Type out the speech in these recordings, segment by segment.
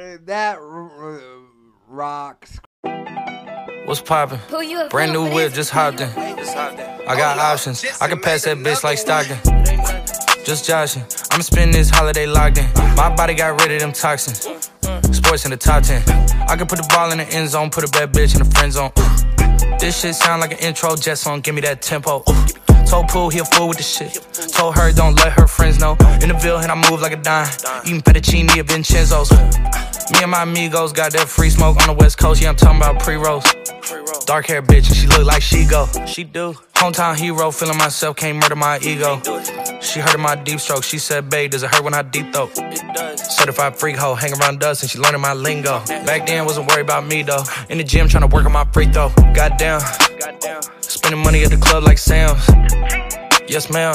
that r- rocks. What's poppin'? Brand new whip, just hopped in. I got options. I can pass that bitch like Stockton. Just joshing. I'ma spend this holiday locked in. My body got rid of them toxins. Sports in the top 10. I can put the ball in the end zone, put a bad bitch in the friend zone. This shit sound like an intro jet song, give me that tempo. Told Pooh he a fool with the shit. Told her don't let her friends know. In the Ville and I move like a dime. Eating fettuccine of Vincenzo's. Me and my amigos got that free smoke on the west coast. Yeah, I'm talking about pre-rolls. Dark hair bitch, and she look like she go. She do. Hometown hero, feeling myself, can't murder my ego. She heard of my deep stroke. She said, babe, does it hurt when I deep throat? It does. Certified freak hoe, hang around us, and she learning my lingo. Back then, wasn't worried about me though. In the gym, trying to work on my free throw. Goddamn. Spending money at the club like Sam's. Yes, ma'am.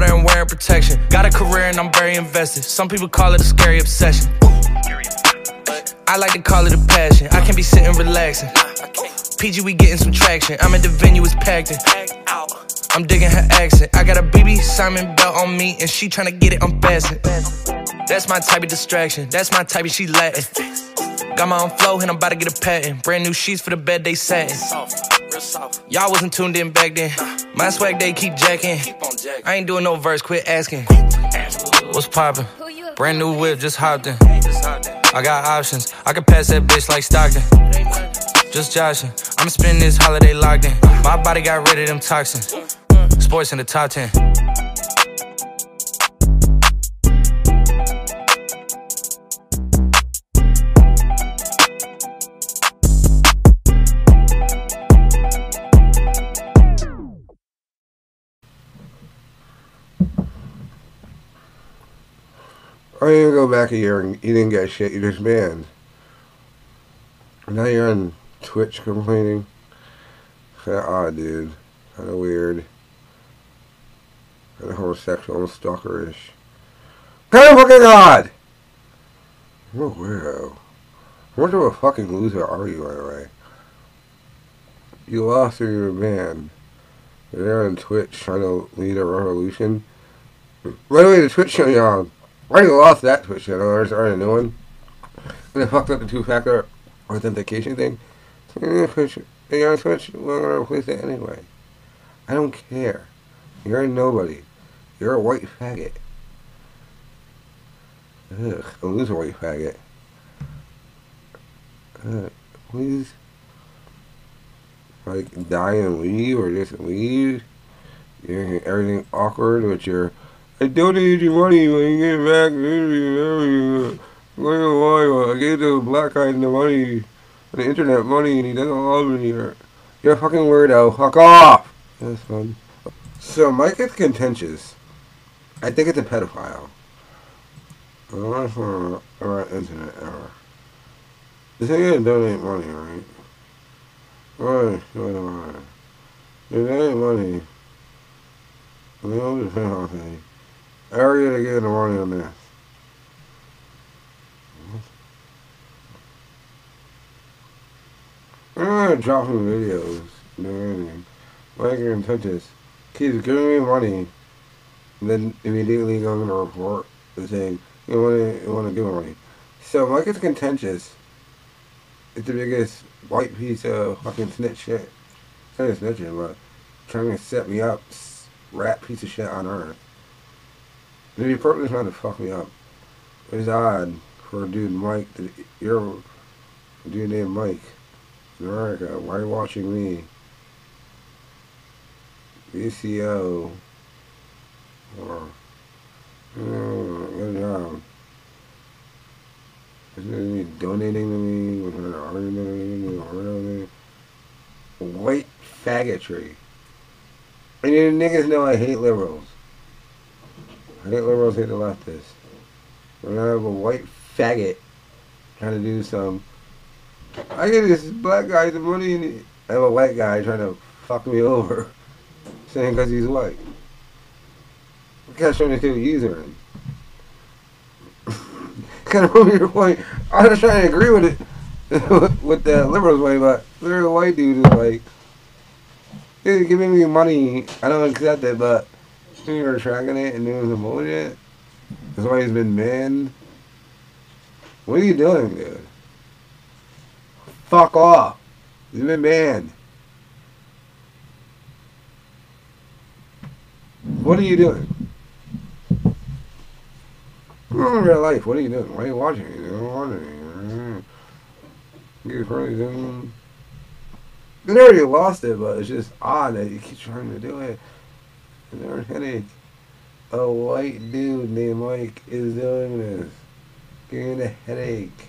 and wearing protection. Got a career and I'm very invested. Some people call it a scary obsession. I like to call it a passion. I can be sitting relaxing. PG, we getting some traction. I'm at the venue, it's packed in. I'm digging her accent. I got a BB Simon belt on me, and she tryna get it unfastened. That's my type of distraction. That's my type of she Latin. Got my own flow, and I'm about to get a patent. Brand new sheets for the bed, they satin. Y'all wasn't tuned in back then. My swag, they keep jacking. I ain't doing no verse, quit asking. What's poppin'? Brand new whip, just hopped in. I got options. I can pass that bitch like Stockton. Just joshing. I'ma spend this holiday locked in. My body got rid of them toxins. Sports in the top 10. Or you go back a year and you didn't get shit, you just banned. Now you're on Twitch complaining. Kinda odd, dude. Kinda weird. Kinda homosexual stalkerish. Kinda fucking odd! What a weirdo. What a fucking loser are you, anyway? You lost or you were. You're there on Twitch trying to lead a revolution. By the way, the Twitch show you on. I already lost that Twitch channel. There's already a new one. And they fucked up the two-factor authentication thing. So Twitch, you're on Twitch, we're gonna replace it anyway. I don't care. You're a nobody. You're a white faggot. Ugh, a loser white faggot. Uh, please, like, die and leave, or just leave. You're everything awkward with your I donated you money when you get back. I gave the black guy the money, the internet money, and he doesn't love me. You're, a fucking weirdo. Fuck off. That's fun. So Mike is contentious. I think it's a pedophile. Don't if we're about internet error. This ain't gonna donate money, right? Why? Why do I? You donate money. We don't depend on thing. Area to get on this. I'm dropping videos, no anything. Like and touch this. Keeps giving me money, and then immediately going to report saying you want to want to give money. So Mike is contentious. It's the biggest white piece of fucking snitch shit. Not a snitching, but trying to set me up, rat piece of shit on earth. He purposely trying to fuck me up. It's odd for a dude Mike to you're a dude named Mike in America. Why are you watching me? VCO or oh, good job. Is he donating to me? Was it arguing? White faggotry. And you niggas know I hate liberals. I hate liberals, hate the leftists. When I have a white faggot trying to do some. I get this black guy the money, I have a white guy trying to fuck me over, saying because he's white. I can't show me to user in. kind of prove your point. I'm just trying to agree with it, with the liberals way, but literally the white dude is like, hey, giving me money. I don't accept it, but you're tracking it and doing some bullshit. That's why he's been banned. What are you doing, dude? Fuck off. He's been banned. What are you doing? In real life, what are you doing? Why are you watching? You don't watch it. You're probably doing. You already lost it, but it's just odd that you keep trying to do it. There's headache. A white dude named Mike is doing this. Getting a headache.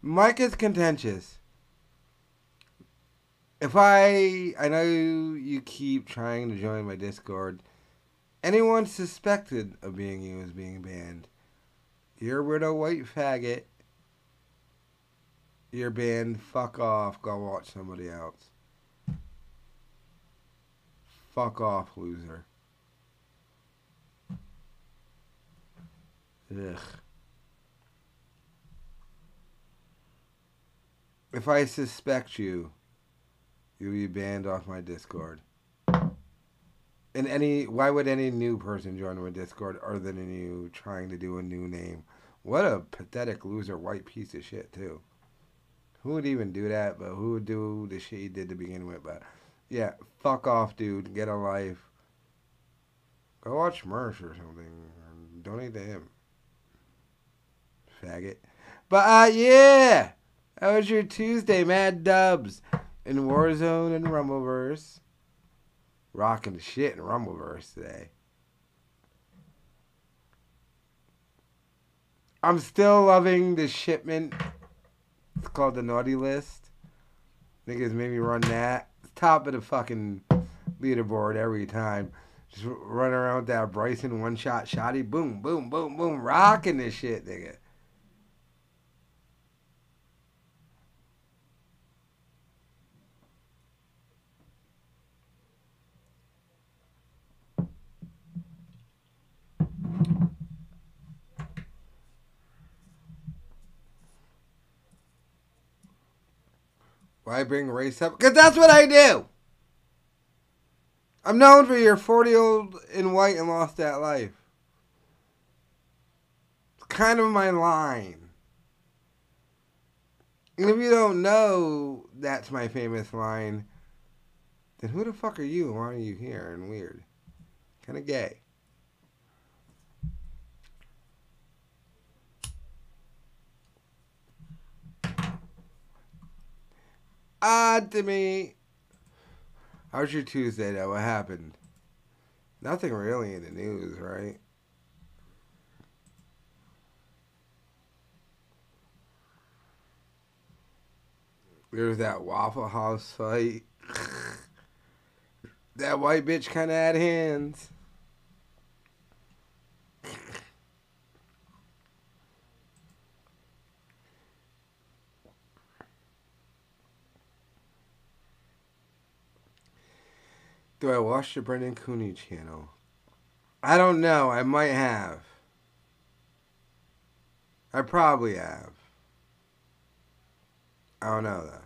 Mike is contentious. If I I know you keep trying to join my Discord, anyone suspected of being you is being banned. You're a white faggot. You're banned. Fuck off. Go watch somebody else. Fuck off, loser. Ugh. If I suspect you, you'll be banned off my Discord. And any, why would any new person join my Discord other than you trying to do a new name? What a pathetic loser, white piece of shit too. Who would even do that? But who would do the shit he did to begin with? But yeah, fuck off, dude. Get a life. Go watch Mersh or something. Donate to him. Faggot. But uh, yeah. How was your Tuesday, Mad Dubs? In Warzone and Rumbleverse. Rocking the shit in Rumbleverse today. I'm still loving the shipment. It's called the Naughty List. Niggas made me run that. Top of the fucking leaderboard every time. Just run around with that Bryson one shot shotty. Boom, boom, boom, boom. Rocking this shit, nigga. Why bring race up? Because that's what I do. I'm known for your 40 year old in white and lost that life. It's kind of my line. And if you don't know that's my famous line, then who the fuck are you? Why are you here? And weird. Kind of gay. Odd to me. How's your Tuesday though? What happened? Nothing really in the news, right? There's that Waffle House fight. that white bitch kind of had hands. Do I watch the Brendan Cooney channel? I don't know. I might have. I probably have. I don't know though.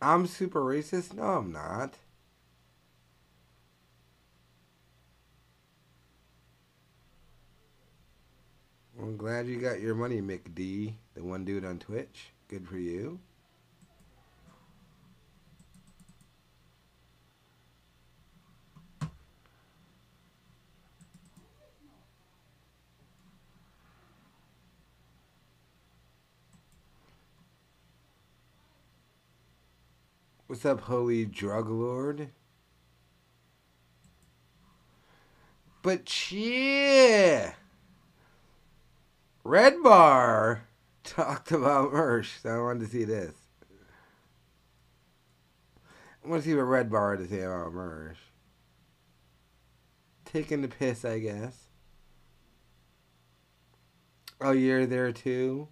I'm super racist? No, I'm not. I'm glad you got your money, McD, the one dude on Twitch. Good for you. What's up, holy drug lord? But yeah, Red Bar talked about Mersh, so I wanted to see this. I want to see what Red Bar had to say about Mersh. Taking the piss, I guess. Oh, you're there too?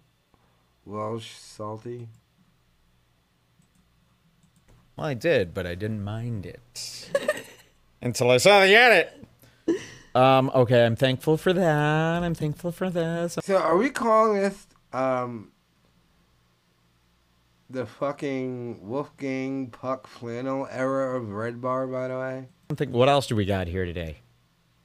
Welsh salty? Well, I did, but I didn't mind it until I saw the edit. Um, okay, I'm thankful for that. I'm thankful for this. So, are we calling this um the fucking Wolfgang Puck flannel era of Red Bar? By the way, I think what else do we got here today?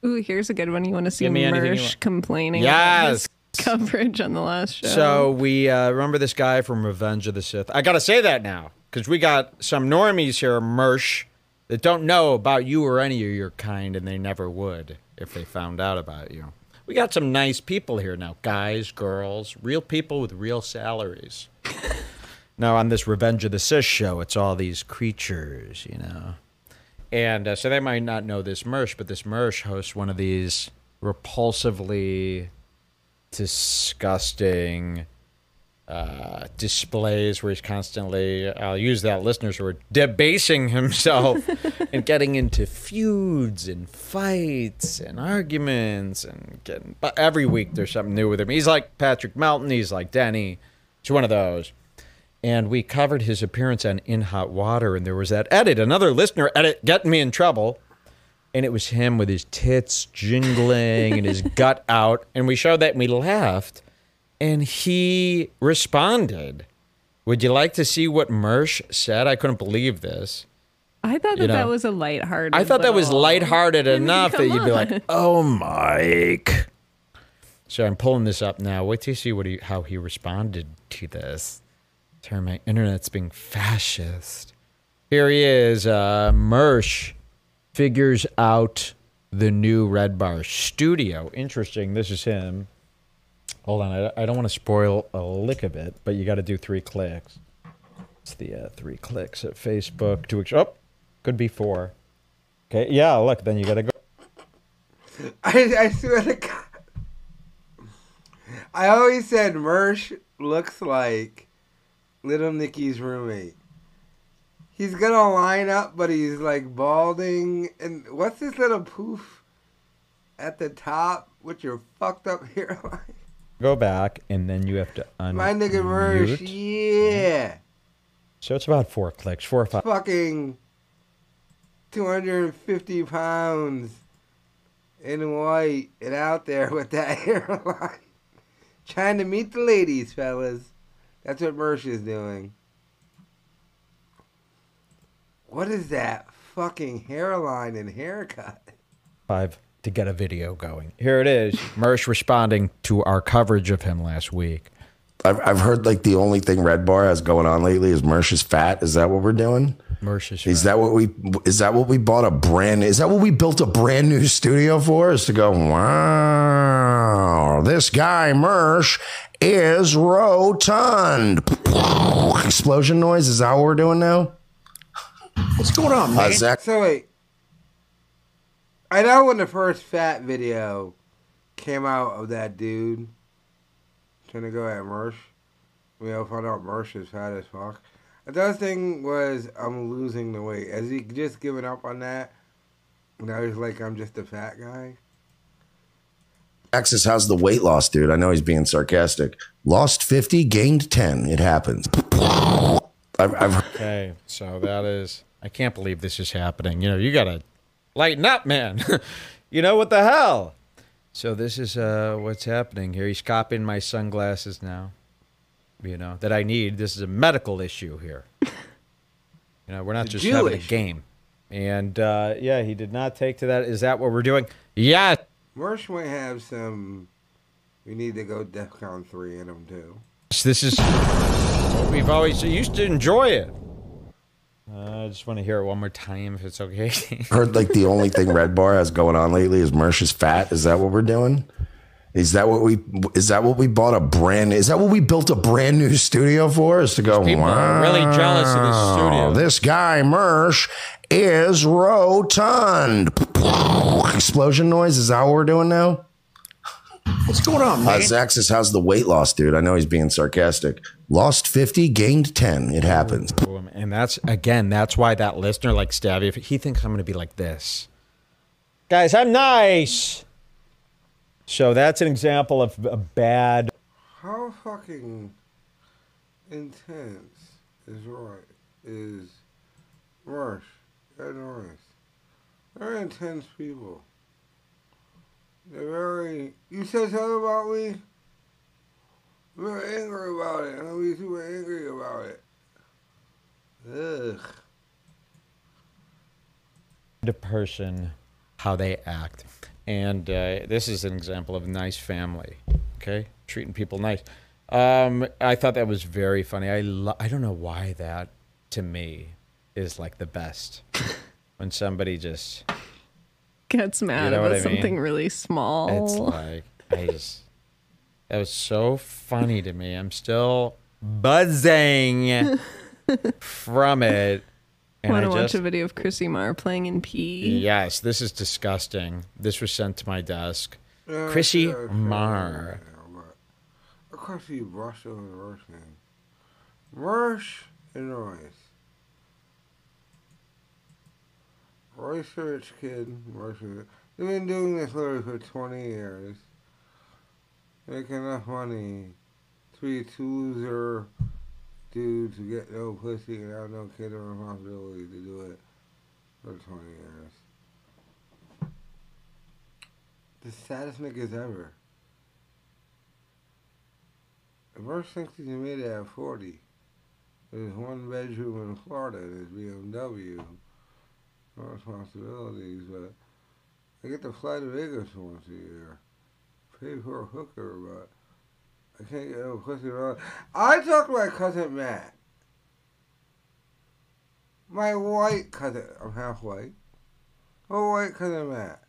Ooh, here's a good one. You want to see Give me Mersh want. complaining about his Yes. coverage on the last show. So we uh, remember this guy from Revenge of the Sith. I gotta say that now because we got some normies here, Mersh, that don't know about you or any of your kind, and they never would if they found out about you. We got some nice people here now, guys, girls, real people with real salaries. now on this Revenge of the Sith show, it's all these creatures, you know. And uh, so they might not know this Mersh, but this Mersh hosts one of these repulsively disgusting uh, displays where he's constantly, I'll use that listener's word, debasing himself and getting into feuds and fights and arguments and getting. But every week there's something new with him. He's like Patrick Melton. He's like Denny. He's one of those. And we covered his appearance on In Hot Water, and there was that edit, another listener edit, getting me in trouble and it was him with his tits jingling and his gut out and we showed that and we laughed and he responded would you like to see what mersh said i couldn't believe this I thought that know, that was a lighthearted. i thought that was lighthearted I mean, enough that you'd be like oh mike so i'm pulling this up now wait till you see what he, how he responded to this turn my internet's being fascist here he is uh mersh figures out the new Red Bar studio. Interesting. This is him. Hold on. I, I don't want to spoil a lick of it, but you got to do three clicks. It's the uh, three clicks at Facebook. Two weeks. Oh, could be four. Okay. Yeah. Look. Then you got to go. I, I swear to God, I always said Mersh looks like Little Nicky's roommate. He's gonna line up, but he's like balding. And what's this little poof at the top with your fucked up hairline? Go back, and then you have to unmute. My nigga Mersh, yeah. So it's about four clicks, four or five. Fucking 250 pounds in white and out there with that hairline. Trying to meet the ladies, fellas. That's what Mersh is doing. What is that fucking hairline and haircut? Five to get a video going. Here it is. Mersh responding to our coverage of him last week. I've, I've heard like the only thing Red Bar has going on lately is Mersh is fat. Is that what we're doing? Mersh is. Is that what we is that what we bought a brand is that what we built a brand new studio for? Is to go, wow, this guy Mersh is rotund. Explosion noise, is that what we're doing now? What's going on, Uh, man? Zach So wait. I know when the first fat video came out of that dude trying to go at Mersh, we all found out Mersh is fat as fuck. The other thing was I'm losing the weight. Has he just given up on that? Now he's like I'm just a fat guy. Texas, how's the weight loss, dude? I know he's being sarcastic. Lost 50, gained 10. It happens. I've, I've Okay, so that is. I can't believe this is happening. You know, you gotta lighten up, man. you know what the hell? So this is uh, what's happening here. He's copying my sunglasses now. You know that I need. This is a medical issue here. You know, we're not just having a game. And uh, yeah, he did not take to that. Is that what we're doing? Yeah. Mersh might have some. We need to go DEFCON three in him too. This is what we've always used to enjoy it. Uh, I just want to hear it one more time if it's okay. heard like the only thing Red Bar has going on lately is Mersh is fat. Is that what we're doing? Is that what we is that what we bought a brand is that what we built a brand new studio for? Is to go People wow, are really jealous of this studio. This guy Mersh is rotund. Explosion noise, is that what we're doing now? What's going on, Uh, man? Zach says, how's the weight loss, dude? I know he's being sarcastic. Lost 50, gained 10. It happens. Boom. And that's again, that's why that listener like Stabby, if he thinks I'm gonna be like this. Guys, I'm nice. So that's an example of a bad how fucking intense is right is Marsh and Norris. Very intense people. They're very. You said something about me. I'm angry about it. Gonna be super angry about it. Ugh. The person, how they act, and uh, this is an example of a nice family. Okay, treating people nice. Um, I thought that was very funny. I lo- I don't know why that to me is like the best when somebody just Gets mad You know about I mean? something really small. It's like I just that was so funny to me. I'm still buzzing from it. And Want to watch just a video of Chrissy Mayr playing in pee? yes, this is disgusting. This was sent to my desk. Yeah, Chrissy yeah, sure, Mayr. yeah, but Of course, you brush over the Marsh name. Marsh and A rich kid. research. They've been doing this literally for 20 years. Making enough money to be two loser dudes to get no pussy and have no kid or responsibility to do it for 20 years. The saddest niggas ever. The first thinks he made at 40. There's one bedroom in Florida, there's BMW. Responsibilities, but I get to fly to Vegas once a year. Pay for a hooker, but I can't get no pussy around. I talked to my cousin Matt. My white cousin, I'm half white. My white cousin Matt.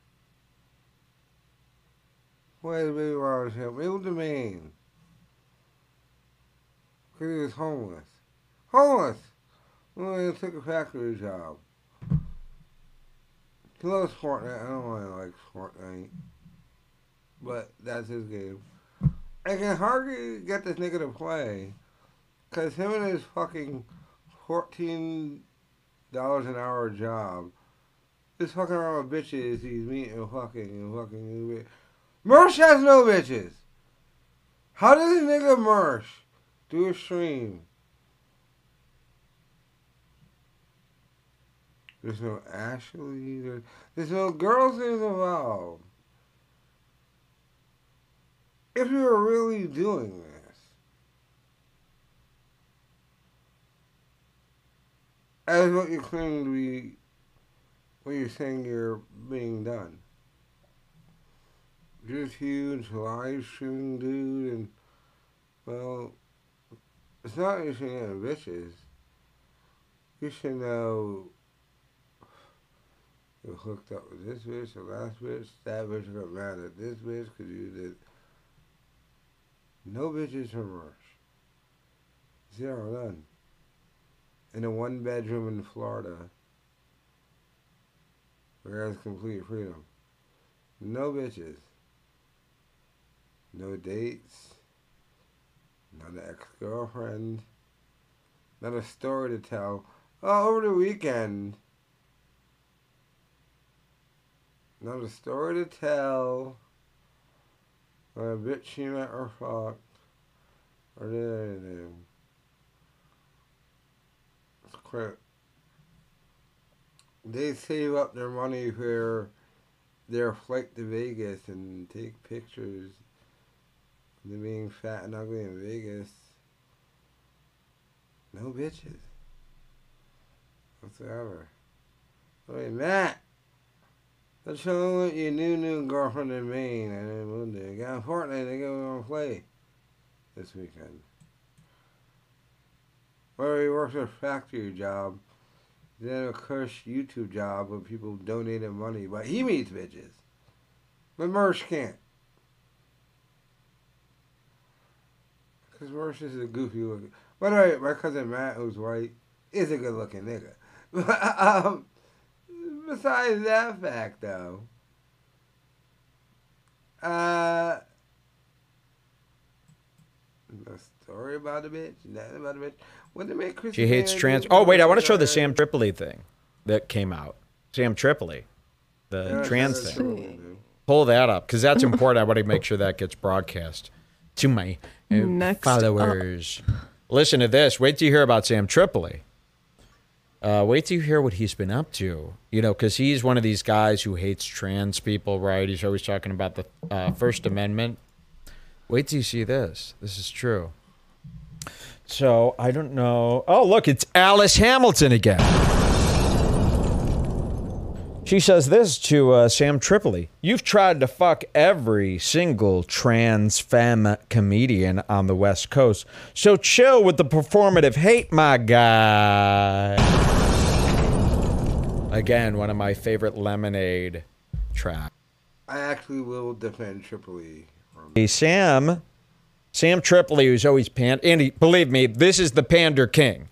Why is baby him? It was the Maine. Because he was homeless. Homeless! Well, he took a factory job. He loves Fortnite. I don't really like Fortnite. But that's his game. I can hardly get this nigga to play. Because him and his fucking $14 an hour job is fucking around with bitches he's meeting fucking and fucking. And Mersh has no bitches. How does a nigga Mersh do a stream? There's no Ashley. There, there's no girls involved. If you were really doing this, as what you claim to be, what you're saying you're being done just huge live streaming dude and well it's not you should know bitches. You should know you hooked up with this bitch, the last bitch, that bitch got mad at this bitch because you did no bitches from Rush. Zero none. In a one bedroom in Florida where has complete freedom. No bitches. No dates. Not an ex girlfriend. Not a story to tell. Oh, over the weekend. Not a story to tell. Or a bitch she met or fucked. Or did anything. It's crap. They save up their money for their flight to Vegas and take pictures of them being fat and ugly in Vegas. No bitches. Whatsoever. Wait, Matt! Let's show your new, new girlfriend in Maine. And then we'll do it. Got Fortnite, they go and play this weekend. Or he works a factory job. Then a cursed YouTube job where people donated money, but he meets bitches. But Mersh can't. Because Mersh is a goofy looking. By the my cousin Matt, who's white, is a good looking nigga. But, um, besides that fact, though, uh, the story about the bitch, nothing about the bitch. What they make Chrissy She hates trans. Oh wait, I want to show the Sam Tripoli thing that came out. Sam Tripoli, the yeah, trans that's thing. true, dude. Pull that up because that's important. I want to make sure that gets broadcast to my uh, Next up. followers. Listen to this. Wait till you hear about Sam Tripoli. Uh, wait till you hear what he's been up to. You know, because he's one of these guys who hates trans people, right? He's always talking about the uh, First Amendment. Wait till you see this. This is true. So I don't know. Oh, look, it's Alice Hamilton again. She says this to uh, Sam Tripoli. You've tried to fuck every single trans femme comedian on the West Coast. So chill with the performative hate, my guy. Again, one of my favorite lemonade tracks. I actually will defend Tripoli. Hey, Sam, Sam Tripoli, who's always pan, and he, believe me, this is the pander king.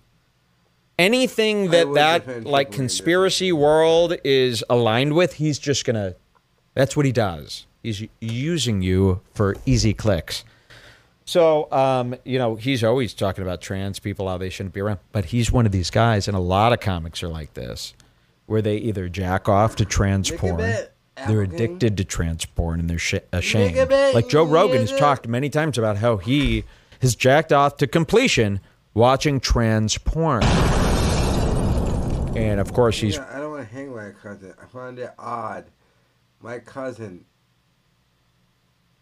Anything that that like Tripoli in this conspiracy world is aligned with, he's just gonna. That's what he does. He's using you for easy clicks. So, um, you know, he's always talking about trans people, how they shouldn't be around. But he's one of these guys, and a lot of comics are like this, where they either jack off to trans porn, they're addicted to trans porn, and they're sh- ashamed. Like Joe Rogan has talked many times about how he has jacked off to completion watching trans porn. And of course, he's Yeah, I don't want to hang my cousin. I find it odd. My cousin,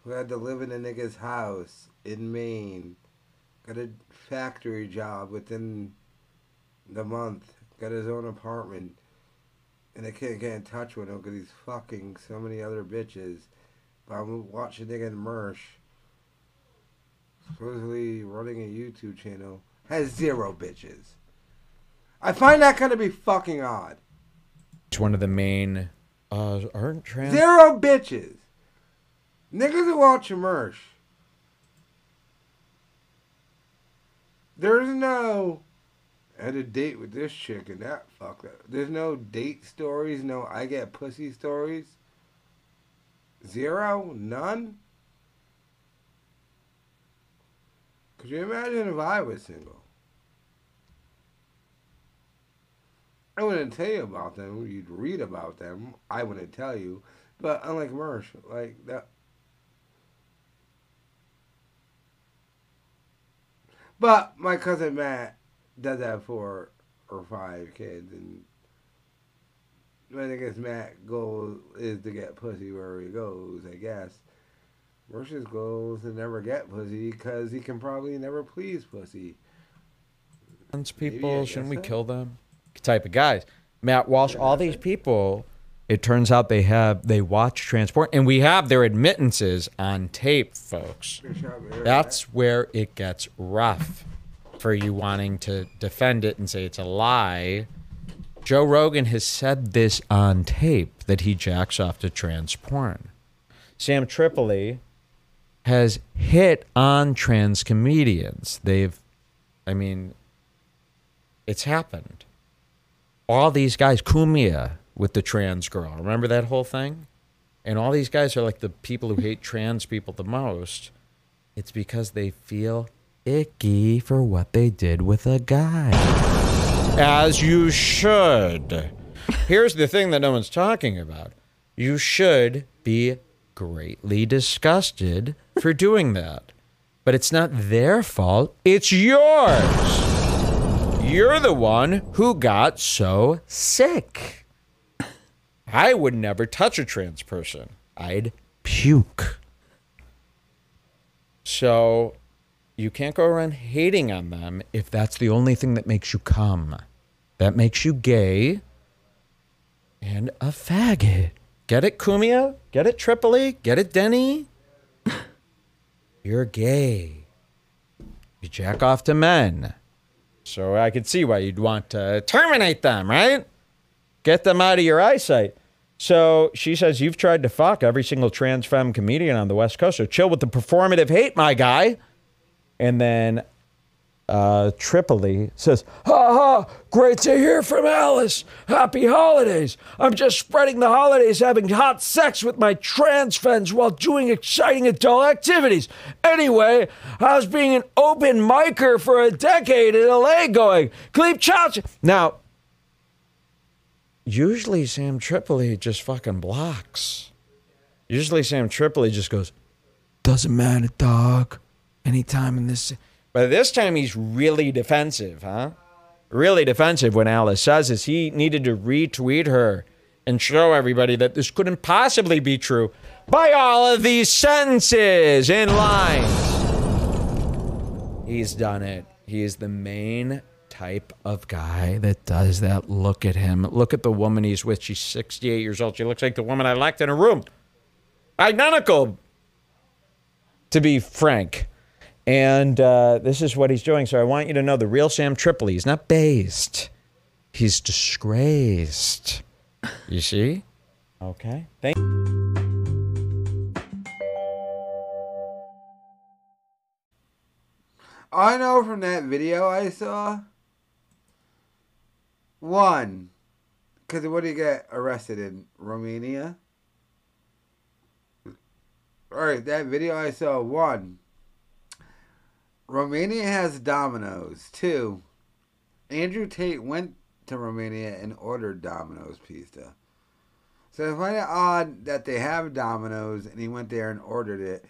who had to live in a nigga's house in Maine, got a factory job within the month, got his own apartment, and I can't get in touch with him because he's fucking so many other bitches. But I'm watching nigga in Mersh, supposedly running a YouTube channel, has zero bitches. I find that kind of be fucking odd. one of the main. Uh, aren't trans? Zero bitches. Niggas who watch Mersh. There's no. I had a date with this chick and that fuck that. There's no date stories, no I get pussy stories. Zero? None? Could you imagine if I was single? I wouldn't tell you about them. You'd read about them. I wouldn't tell you. But unlike Mersh, like that. But my cousin Matt does have four or five kids, and I guess Matt goal is to get pussy wherever he goes. I guess Mersh's goal is to never get pussy because he can probably never please pussy. Maybe, people? Shouldn't we kill them? Type of guys. Matt Walsh. All these people. It turns out they have they watch transport, and we have their admittances on tape, folks. That's where it gets rough for you wanting to defend it and say it's a lie. Joe Rogan has said this on tape that he jacks off to trans porn. Sam Tripoli has hit on trans comedians. They've, I mean, it's happened. All these guys, Cumia with the trans girl, remember that whole thing? And all these guys are like the people who hate trans people the most. It's because they feel icky for what they did with a guy. As you should. Here's the thing that no one's talking about. You should be greatly disgusted for doing that. But it's not their fault, it's yours. You're the one who got so sick. I would never touch a trans person. I'd puke. So you can't go around hating on them if that's the only thing that makes you come. That makes you gay and a faggot. Get it, Cumia? Get it, Tripoli? Get it, Denny? You're gay. You jack off to men. So I could see why you'd want to terminate them, right? Get them out of your eyesight. So she says, You've tried to fuck every single trans femme comedian on the West Coast. So chill with the performative hate, my guy. And then uh, Tripoli says, Ha ha, great to hear from Alice. Happy holidays. I'm just spreading the holidays having hot sex with my trans friends while doing exciting adult activities. Anyway, how's being an open micer for a decade in LA going? Cleep chops. Now, usually Sam Tripoli just fucking blocks. Usually Sam Tripoli just goes, doesn't matter, dog. anytime in this. But this time he's really defensive, huh? Really defensive when Alice says this. He needed to retweet her and show everybody that this couldn't possibly be true by all of these sentences in lines. He's done it. He is the main type of guy that does that. Look at him. Look at the woman he's with. She's 68 years old. She looks like the woman I locked in a room. Identical, to be frank. And uh, this is what he's doing. So I want you to know the real Sam Tripoli is not based, he's disgraced. You see? Okay. Thank I know from that video I saw. One, because what do you get arrested in Romania? All right, that video I saw. One, Romania has Domino's. too. Andrew Tate went to Romania and ordered Domino's pizza. So I find it odd that they have Domino's and he went there and ordered it.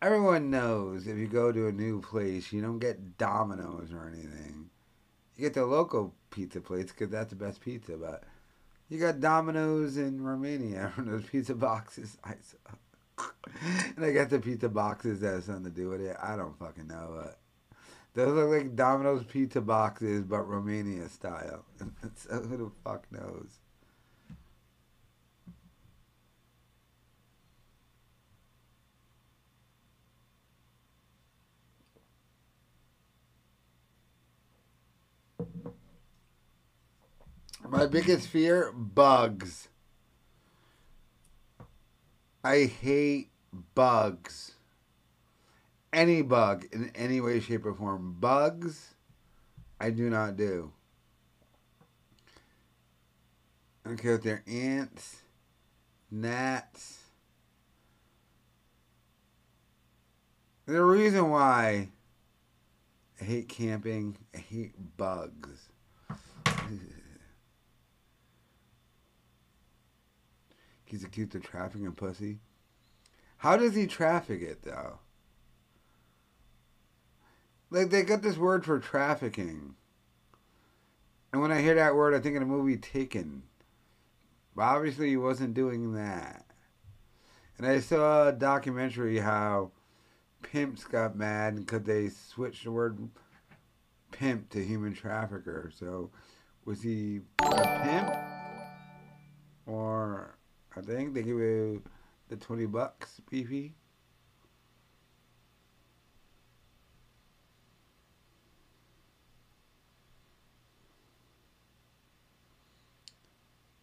Everyone knows if you go to a new place, you don't get Domino's or anything. You get the local pizza place because that's the best pizza. But you got Domino's in Romania from those pizza boxes. I saw. and I guess the pizza boxes that have something to do with it. I don't fucking know. But those look like Domino's pizza boxes, but Romania style. so who the fuck knows? My biggest fear bugs. I hate bugs. Any bug in any way, shape, or form. Bugs, I do not do. I don't care if they're ants, gnats. There's a reason why I hate camping. I hate bugs. He's accused of trafficking pussy. How does he traffic it though? Like they got this word for trafficking. And when I hear that word I think of the movie Taken. But obviously he wasn't doing that. And I saw a documentary how pimps got mad because they switched the word pimp to human trafficker. So was he a pimp? Or I think they give you the 20 bucks.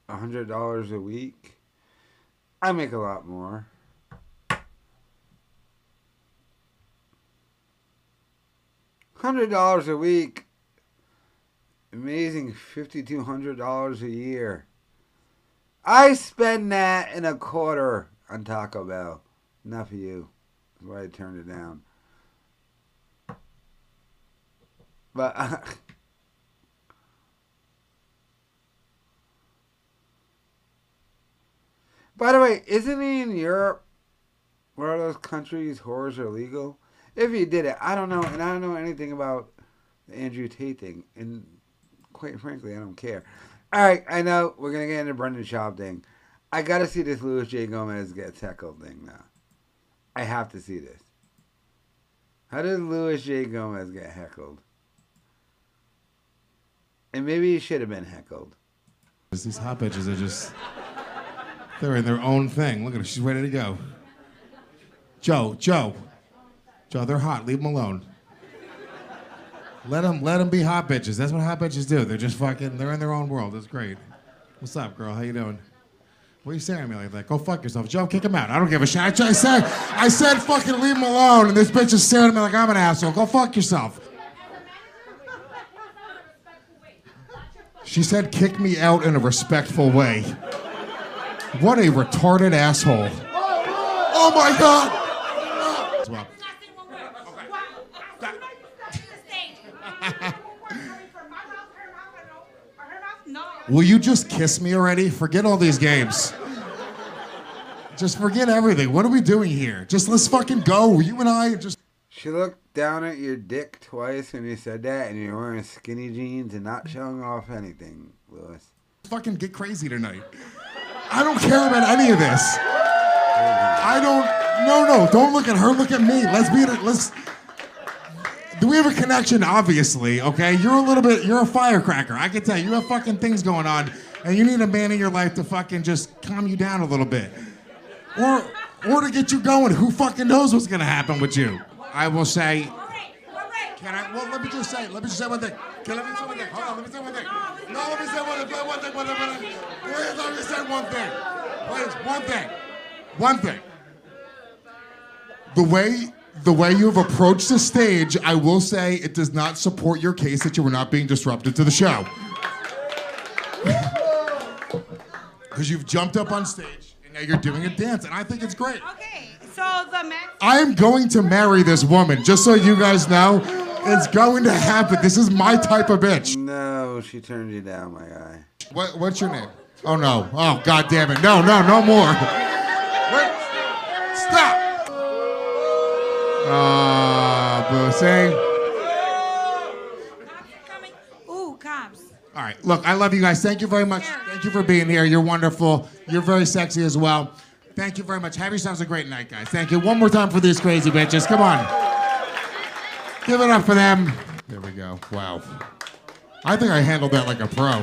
A hundred dollars a week. I make a lot more. Hundred dollars a week. Amazing fifty two hundred dollars a year. I spend that in a quarter on Taco Bell. Not for you. That's why I turned it down. But uh, by the way, isn't he in Europe? Where are those countries whores are legal? If he did it, I don't know, and I don't know anything about the Andrew Tate thing, and quite frankly, I don't care. All right, I know we're gonna get into Brendan Schaub thing. I gotta see this Luis J Gomez get tackled thing now. I have to see this. How did Luis J Gomez get heckled? And maybe he should have been heckled. These hot bitches are just, they're in their own thing. Look at her, she's ready to go. Joe, Joe, Joe, they're hot. Leave them alone. Let them, let them be hot bitches. That's what hot bitches do. They're just fucking, they're in their own world. It's great. What's up, girl? How you doing? What are you staring at me like that? Go fuck yourself. Joe, kick him out. I don't give a shit. I, I said, I said fucking leave him alone, and this bitch is staring at me like I'm an asshole. Go fuck yourself. She said, kick me out in a respectful way. What a retarded asshole. Oh my god! Well, Will you just kiss me already? Forget all these games. Just forget everything. What are we doing here? Just let's fucking go. You and I just. She looked down at your dick twice when you said that, and you're wearing skinny jeans and not showing off anything, Luis. Fucking get crazy tonight. I don't care about any of this. I don't. No, no. Don't look at her. Look at me. Let's be. Let's. Do we have a connection? Obviously, okay. You're a little bit. You're a firecracker. I can tell you have fucking things going on, and you need a man in your life to fucking just calm you down a little bit, or or to get you going. Who fucking knows what's gonna happen with you? I will say. Can I? Well, let me just say. Let me just say one thing. Can let me say one thing? Hold on. Let me say one thing. No, let me say one thing. One thing. One thing. One thing. Please, let me say one thing. Please, one thing. One thing. The way the way you have approached the stage, I will say it does not support your case that you were not being disrupted to the show. Because you've jumped up on stage and now you're doing a dance, and I think it's great. Okay, so the max. I am going to marry this woman, just so you guys know. It's going to happen. This is my type of bitch. No, she turned you down, my guy. What, what's your name? Oh no. Oh god damn it. No, no, no more. Ah, boo. Cops. All right. Look, I love you guys. Thank you very much. Thank you for being here. You're wonderful. You're very sexy as well. Thank you very much. Have yourselves a great night, guys. Thank you. One more time for these crazy bitches. Come on. Give it up for them. There we go. Wow. I think I handled that like a pro.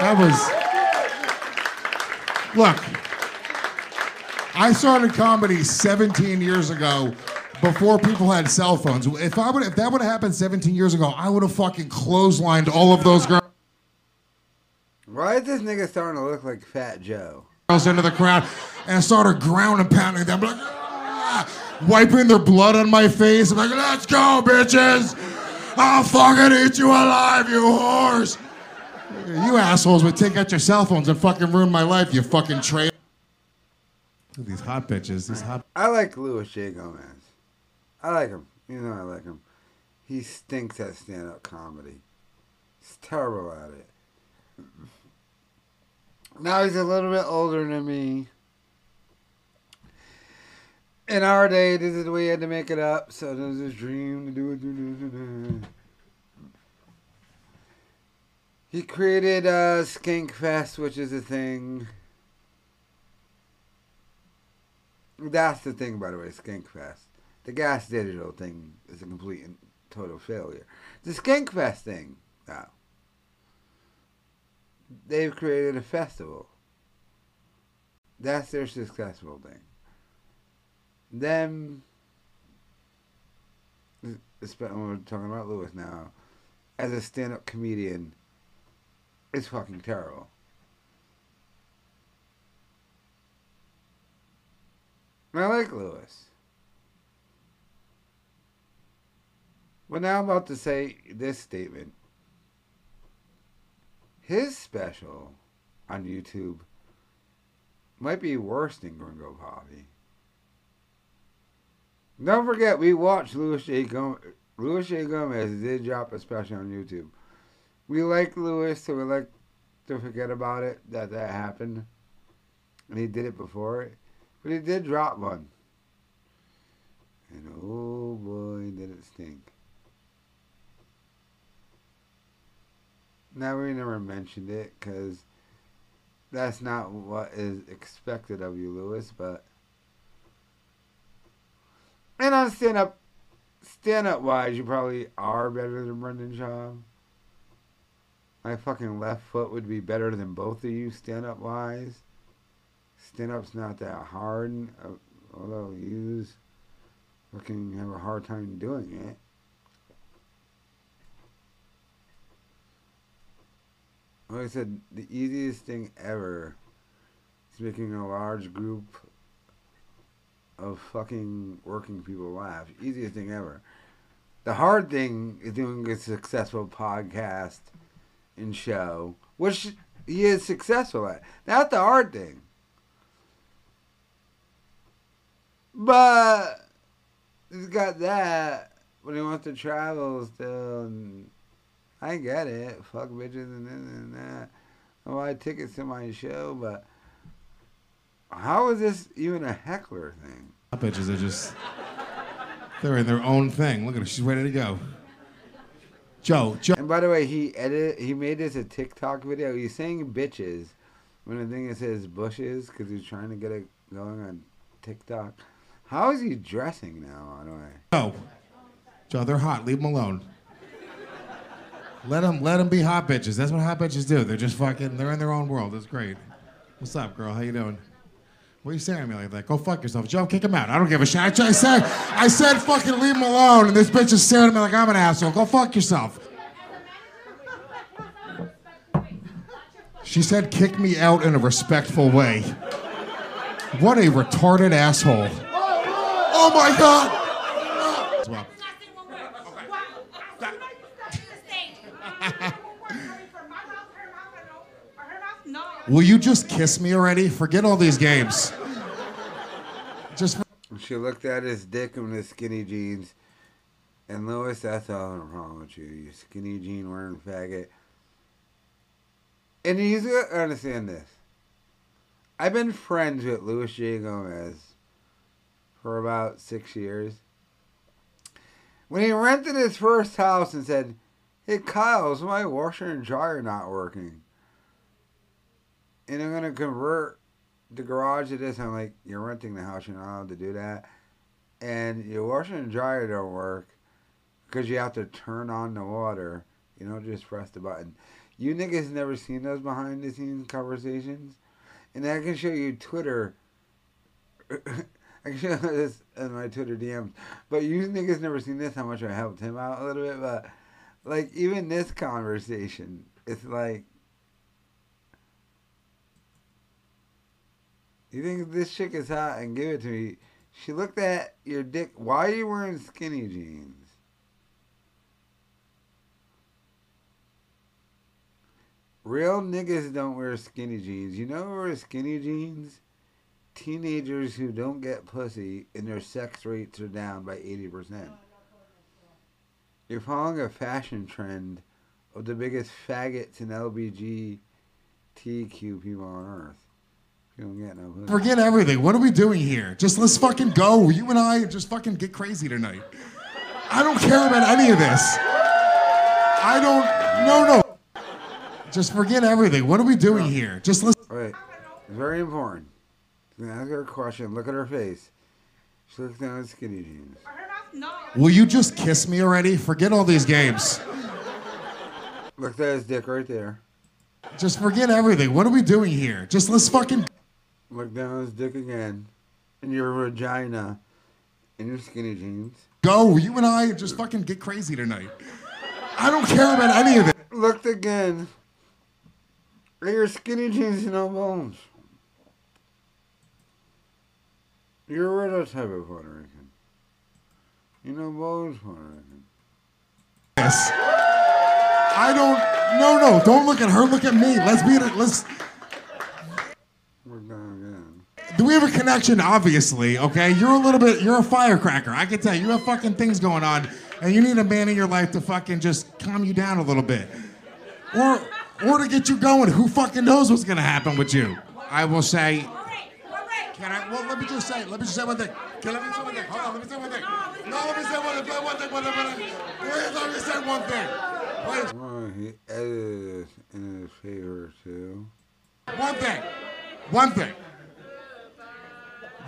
That was. Look, I started comedy 17 years ago before people had cell phones. If I would, if that would have happened 17 years ago, I would have fucking clotheslined all of those girls Why is this nigga starting to look like Fat Joe? into the crowd and started ground and pounding them, like, "Ah!" wiping their blood on my face. I'm like, let's go, bitches! I'll fucking eat you alive, you whores! You assholes would take out your cell phones and fucking ruin my life, you fucking traitor. These hot bitches, these hot. I like Luis J. Gomez. I like him. You know I like him. He stinks at stand-up comedy. He's terrible at it. Now he's a little bit older than me. In our day, this is the way you had to make it up. So there's this dream to do it. Do, do, do. He created uh, Skank Fest, which is a thing. That's the thing, by the way, Skank Fest. The Gas Digital thing is a complete and total failure. The Skank Fest thing, now, they've created a festival. That's their successful thing. Them, we're talking about Luis now, as a stand-up comedian, it's fucking terrible. I like Luis. Well, now I'm about to say this statement. His special on YouTube might be worse than Gringo Papi. Don't forget, we watched Luis J. Gomez. Luis J. Gomez did drop a special on YouTube. We like Luis, so we like to forget about it that that happened, and he did it before. But he did drop one. And oh boy, did it stink. Now we never mentioned it because that's not what is expected of you, Luis. But and on stand up, stand up wise, you probably are better than Brendan Schaub. My fucking left foot would be better than both of you stand up wise. Stand up's not that hard, uh, although you fucking have a hard time doing it. Like I said, the easiest thing ever is making a large group of fucking working people laugh. Easiest thing ever. The hard thing is doing a successful podcast and show, which he is successful at. That's the hard thing. But he's got that, but he wants to travel still, and I get it. Fuck bitches and this and that. I buy tickets to my show, but how is this even a heckler thing? Bitches are just. They're in their own thing. Look at her. She's ready to go. Joe, Joe. And by the way, he edited. He made this a TikTok video. He's saying bitches when the thing it says bushes because he's trying to get it going on TikTok. How is he dressing now? By Joe. Joe, they're hot. Leave them alone. Let them, let them be hot bitches. That's what hot bitches do. They're just fucking. They're in their own world. It's great. What's up, girl? How you doing? What are you staring at me like that? Go fuck yourself, Joe. Kick him out. I don't give a shit. I, I said, I said, fucking leave him alone. And this bitch is staring at me like I'm an asshole. Go fuck yourself. She said, kick me out in a respectful way. What a retarded asshole. Oh my god. Will you just kiss me already? Forget all these games. Just she looked at his dick in his skinny jeans. And Luis, that's all the problem with you. You skinny jean wearing faggot. And he's gonna understand this. I've been friends with Luis J. Gomez for about six years. When he rented his first house and said, Hey Kyle, is my washer and dryer not working? And I'm gonna convert the garage to this. I'm like, You're renting the house, you're not allowed to do that. And your washer and dryer don't work because you have to turn on the water. You don't just press the button. You niggas never seen those behind the scenes conversations? And I can show you Twitter. Show this in my Twitter DMs. But you niggas never seen this, how much I helped him out a little bit. But, like, even this conversation, it's like. You think this chick is hot and give it to me. She looked at your dick. Why are you wearing skinny jeans? Real niggas don't wear skinny jeans. You know who wear skinny jeans? Teenagers who don't get pussy and their sex rates are down by 80%. You're following a fashion trend of the biggest faggots and LBGTQ people on earth. You don't get no pussy. forget everything. What are we doing here? Just let's fucking go. You and I just fucking get crazy tonight. I don't care about any of this. I don't. No, no. Just forget everything. What are we doing here? Just let's. Wait, very important. I'm gonna ask her a question. Look at her face. She looks down at skinny jeans. Will you just kiss me already? Forget all these games. Look at his dick right there. Just forget everything. What are we doing here? Just let's fucking. Look down at his dick again. And your vagina. And your skinny jeans. Go. You and I just fucking get crazy tonight. I don't care about any of it. Looked again. At your skinny jeans and no bones. You're a weirdo type of Puerto Rican. You know bones Puerto Rican. Yes. I don't. No, no. Don't look at her. Look at me. Let's be. Let's. Look down again. Do we have a connection? Obviously, okay. You're a little bit. You're a firecracker. I can tell. You have fucking things going on, and you need a man in your life to fucking just calm you down a little bit, or or to get you going. Who fucking knows what's gonna happen with you? I will say. Can I? Well, let me just say. Let me just say one thing. Can let me say one thing? Hold on. Let me say one thing. No, let me say one thing. One thing. One thing. One thing. Please, let me say one thing. Please. Oh, he edited this in his favor too. One thing. One thing.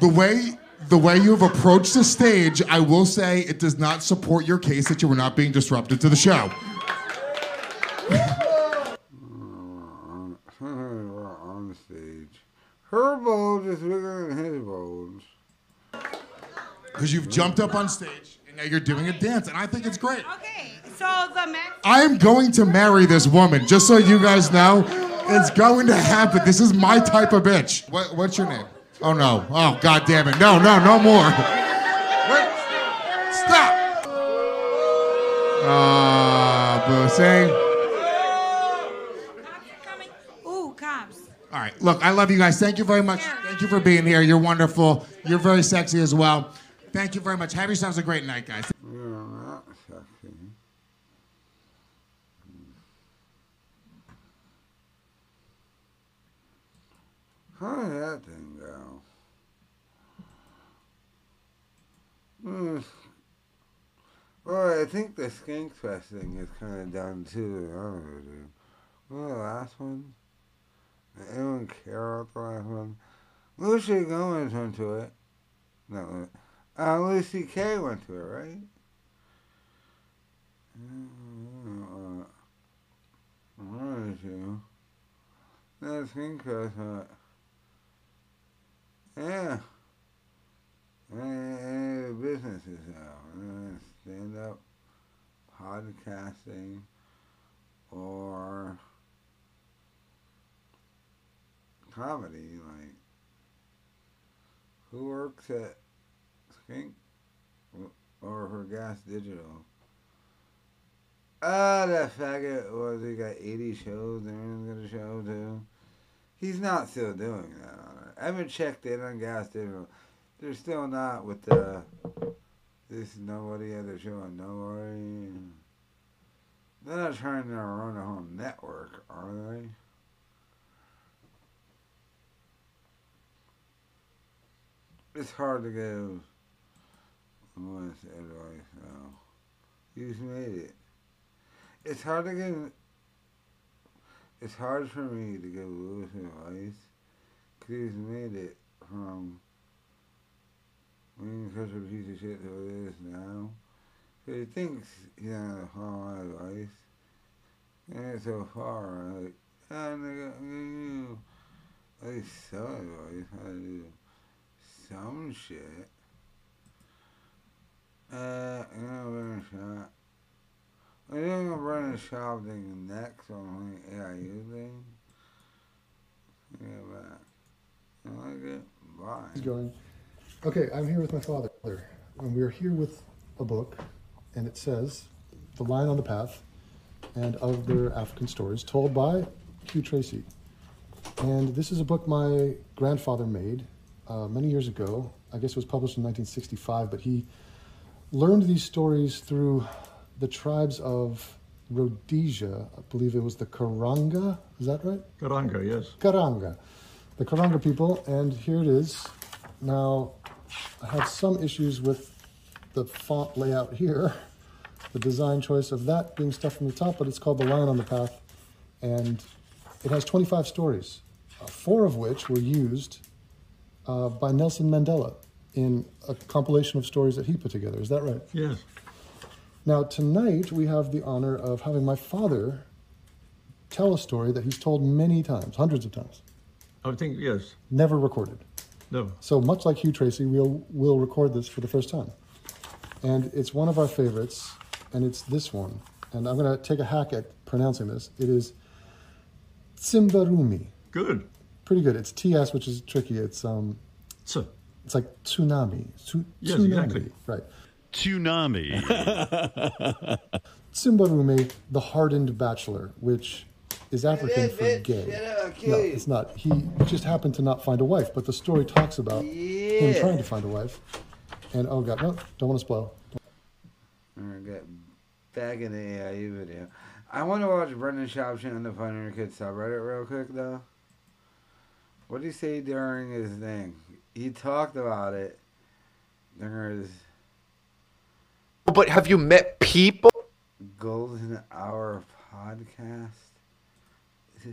The way the way you have approached the stage, I will say it does not support your case that you were not being disruptive to the show. on, we're on the stage. Her bulge is bigger than his bulge. Because you've jumped up on stage and now you're doing a dance, and I think it's great. Okay, so the max. I am going to marry this woman, just so you guys know. It's going to happen. This is my type of bitch. What, what's your name? Oh no. Oh god damn it. No, no, no more. Wait. Stop. Ah, boo. See? Ooh, cops. All right. Look, I love you guys. Thank you very much. Thank you for being here. You're wonderful. You're very sexy as well. Thank you very much. Have yourselves a great night, guys. You're not sexy. How did that thing go? Hmm. But I think the Skank Fest thing is kind of done too. I don't know, dude. What was the last one? Anyone care about the last one? Luis Gomez went to it. No, uh, Louis C.K. went to it, right? Uh, one or two. That Skank Fest, uh, yeah. Any businesses now. Stand up podcasting or comedy. Like, who works at Skank or for Gas Digital? Ah, that faggot was he got 80 shows, a show too. He's not still doing that on it. I haven't checked in on Gas Digital. They're still not with the this is nobody other show on nobody. They're not trying to run a whole network, are they? It's hard to give honest advice now. You've made it. It's hard to give. It's hard for me to give Luis advice because he's made it from being such a piece of shit to it is now. So he thinks he's gonna follow my advice. And so far, like, I'm giving you at least some advice how to do some shit. Uh, I'm gonna a shot. I'm gonna run a Schaub thing next on the AIU thing. Yeah, but I like it. Bye. Going. Okay, I'm here with my father, and we're here with a book, and it says, "The Lion on the Path," and other African stories told by Hugh Tracey. And this is a book my grandfather made uh, many years ago. I guess it was published in 1965, but he learned these stories through the tribes of Rhodesia. I believe it was the Karanga. Is that right? Karanga, yes. Karanga. The Karanga people, and here it is. Now, I have some issues with the font layout here, the design choice of that being stuff from the top, but it's called The Lion on the Path, and it has 25 stories, uh, four of which were used uh, by Nelson Mandela in a compilation of stories that he put together. Is that right? Yes. Now, tonight we have the honor of having my father tell a story that he's told many times, hundreds of times, I think, yes. never recorded. No. So much like Hugh Tracey, we'll we'll record this for the first time, and it's one of our favorites, and it's this one. And I'm going to take a hack at pronouncing this. It is Tsimbarumi. Good. Pretty good. It's TS, which is tricky. It's um, So, it's like tsunami. Su- Yes, tsunami. exactly. Right. Tsunami. Tsimbarume, the hardened bachelor, which is African for bitch. gay. Shut up, No, it's not. He just happened to not find a wife, but the story talks about him trying to find a wife. And oh god, no, don't want to spoil. I got back in the AIU video. I want to watch Brendan Schaub shit on the Funner Kid subreddit real quick though. What did he say during his thing? He talked about it during his But have you met people? Golden Hour podcast.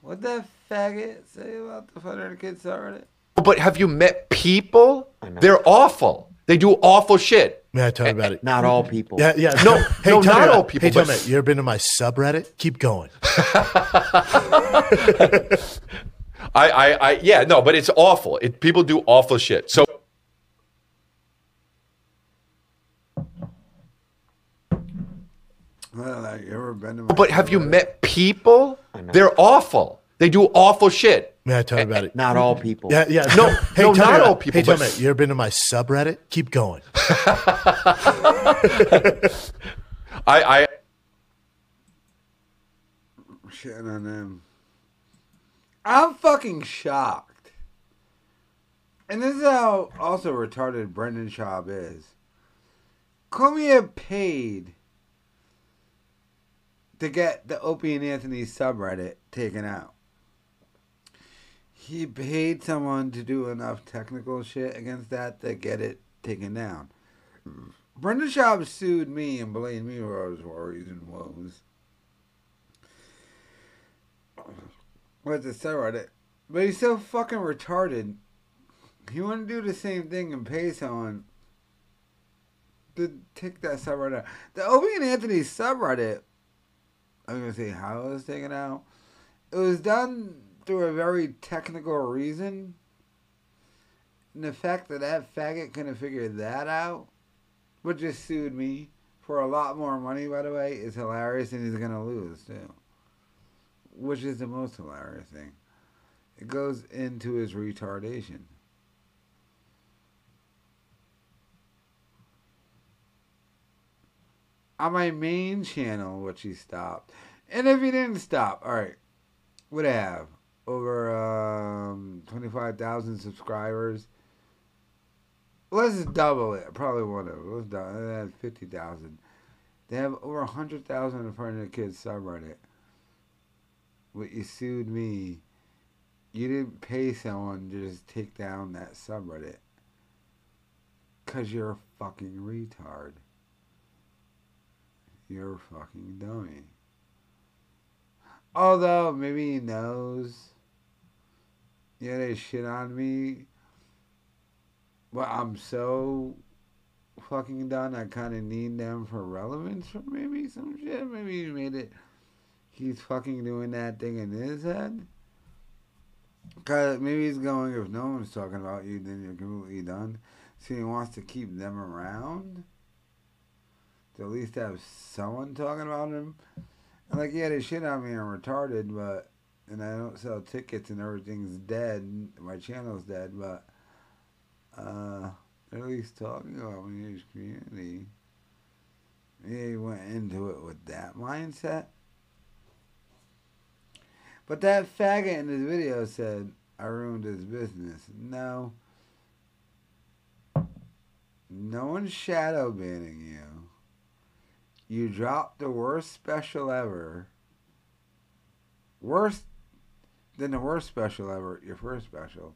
what that faggot say about the Funner kids subreddit? But have you met people? They're awful. They do awful shit. May I tell you about it? Not all people. Yeah, yeah. No, hey, no, tell not about- all people. Hey, tell me, you ever been to my subreddit? Keep going. I, I, I, yeah, no, but it's awful. It, people do awful shit. So, Well, like, you ever been to my but have you met people? They're awful. They do awful shit. May I tell you about it? Not all people. Yeah, yeah. No, hey, no, tell not about- all people. Hey, tell but- me, you ever been to my subreddit? Keep going. I, I, shitting on them. Um, I'm fucking shocked. And this is how also retarded Brendan Schaub is. Cumia paid to get the Opie and Anthony subreddit taken out. He paid someone to do enough technical shit against that to get it taken down. Brendan Schaub sued me and blamed me for all his worries and woes. What's it say right it? But he's so fucking retarded. He wouldn't do the same thing and pay someone to take that subreddit. out. The Opie and Anthony subreddit, I'm gonna say how it was taken out. It was done through a very technical reason. And the fact that that faggot couldn't figure that out, but just sued me for a lot more money, by the way, is hilarious and he's gonna lose too. Which is the most hilarious thing. It goes into his retardation. On my main channel, which he stopped. And if he didn't stop, alright, would have over um, 25,000 subscribers? Let's double it. Probably one of them. Let's double it. 50,000. They have over 100,000 in front of the kids subreddit. But you sued me. You didn't pay someone to just take down that subreddit. Because you're a fucking retard. You're a fucking dummy. Although, maybe he knows. Yeah, they shit on me. But I'm so fucking done. I kind of need them for relevance maybe some shit. Maybe he made it. He's fucking doing that thing in his head. Cause maybe he's going, if no one's talking about you, then you're completely done. So he wants to keep them around. To at least have someone talking about him. And like, yeah, they shit on me. I'm retarded, but and I don't sell tickets and everything's dead. My channel's dead, but uh, at least talking about his community. He went into it with that mindset. But that faggot in his video said, I ruined his business. No. No one's shadow banning you. You dropped the worst special ever. Worse than the worst special ever, your first special.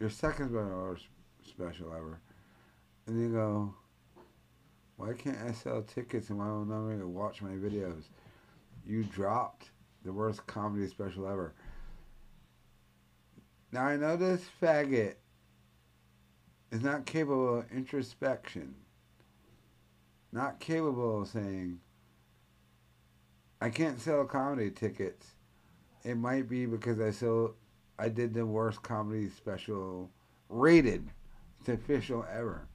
Your second worst special ever. And you go, why can't I sell tickets and why won't nobody watch my videos? You dropped the worst comedy special ever. Now I know this faggot is not capable of introspection. Not capable of saying, I can't sell comedy tickets. It might be because I sold, I did the worst comedy special rated. It's official ever.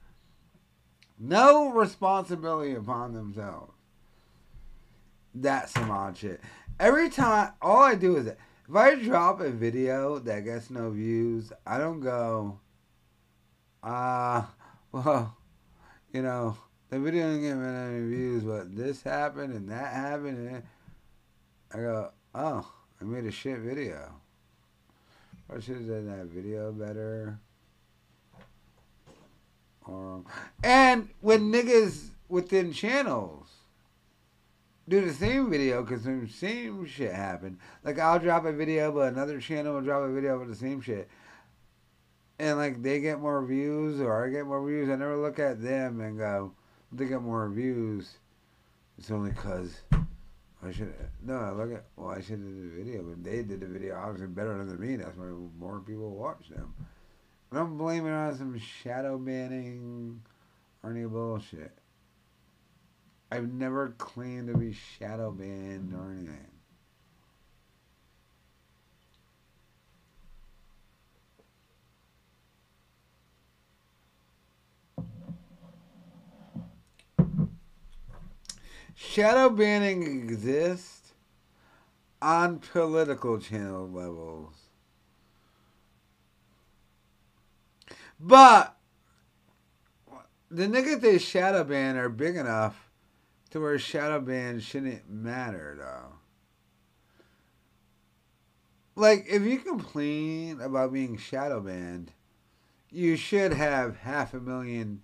No responsibility upon themselves. That's some odd shit. Every time, all I do is if I drop a video that gets no views, I don't go, ah, uh, well, you know, the video didn't get many views, but this happened and that happened, and I go, oh, I made a shit video. I should have done that video better. Or, and when niggas within channels do the same video because the same shit happened. Like I'll drop a video, but another channel will drop a video with the same shit, and like they get more views or I get more views. I never look at them and go, they get more views. It's only cause I should no. I look at well, I should have did the video, but they did the video obviously better than me. That's why more people watch them. But I'm blaming it on some shadow banning or any bullshit. I've never claimed to be shadow banned or anything. Shadow banning exists on political channel levels. But the niggas they shadow ban are big enough to where shadow ban shouldn't matter though. Like if you complain about being shadow banned, you should have half a million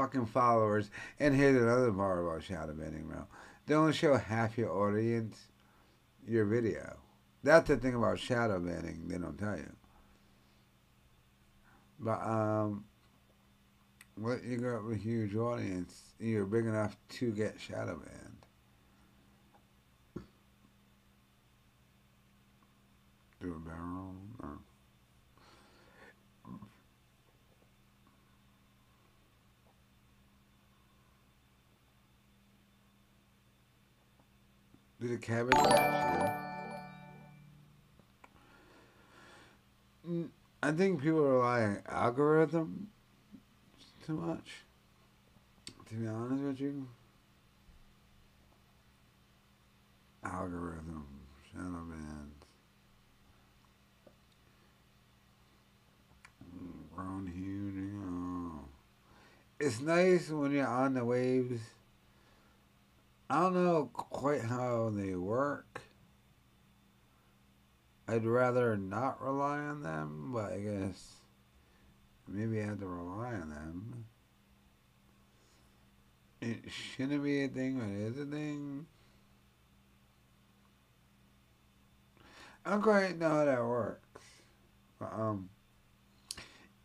fucking followers. And here's another part about shadow banning, bro. They only show half your audience your video. That's the thing about shadow banning, they don't tell you. But um What you got a huge audience? You're big enough to get shadow banned. Do a barrel? No. Do the cabbage patch you? Mm, I think people rely on algorithm too much. To be honest with you, algorithm, shadow bands, grown huge. It's nice when you're on the waves. I don't know quite how they work. I'd rather not rely on them, but I guess maybe I have to rely on them. It shouldn't be a thing, but it is a thing. I don't quite know how that works. But, um,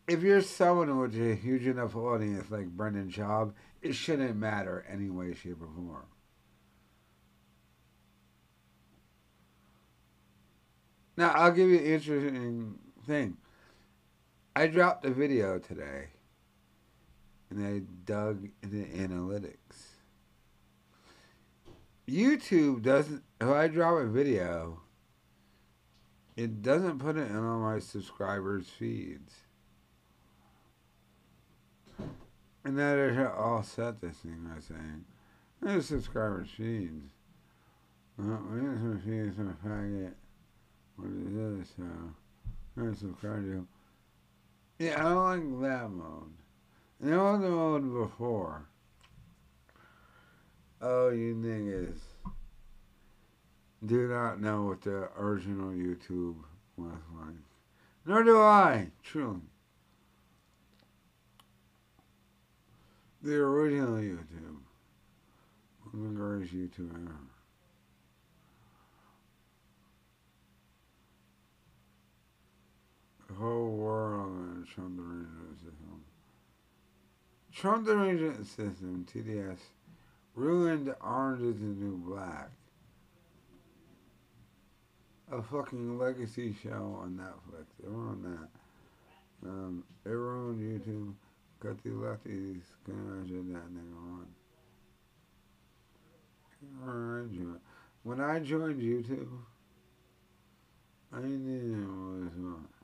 if you're someone with a huge enough audience like Brendan Schaub, it shouldn't matter any way, shape, or form. Now, I'll give you an interesting thing. I dropped a video today and I dug into analytics. YouTube doesn't, if I drop a video, it doesn't put it in all my subscribers' feeds. And that is all set this thing by saying, there's subscribers' feeds. Well, some feeds from a faggot. What is this? Uh, here's some cardio. Yeah, I don't like that mode. And there was a mode before. Oh, you niggas do not know what the original YouTube was like. Nor do I, truly. The original YouTube. The greatest YouTube ever. Whole world in Trump derangement system. Trump system, TDS, ruined Orange is the New Black. A fucking legacy show on Netflix. They ruined that. Um, it ruined YouTube. Got the lefties couldn't imagine that nigga on. When I joined YouTube, I knew it was what?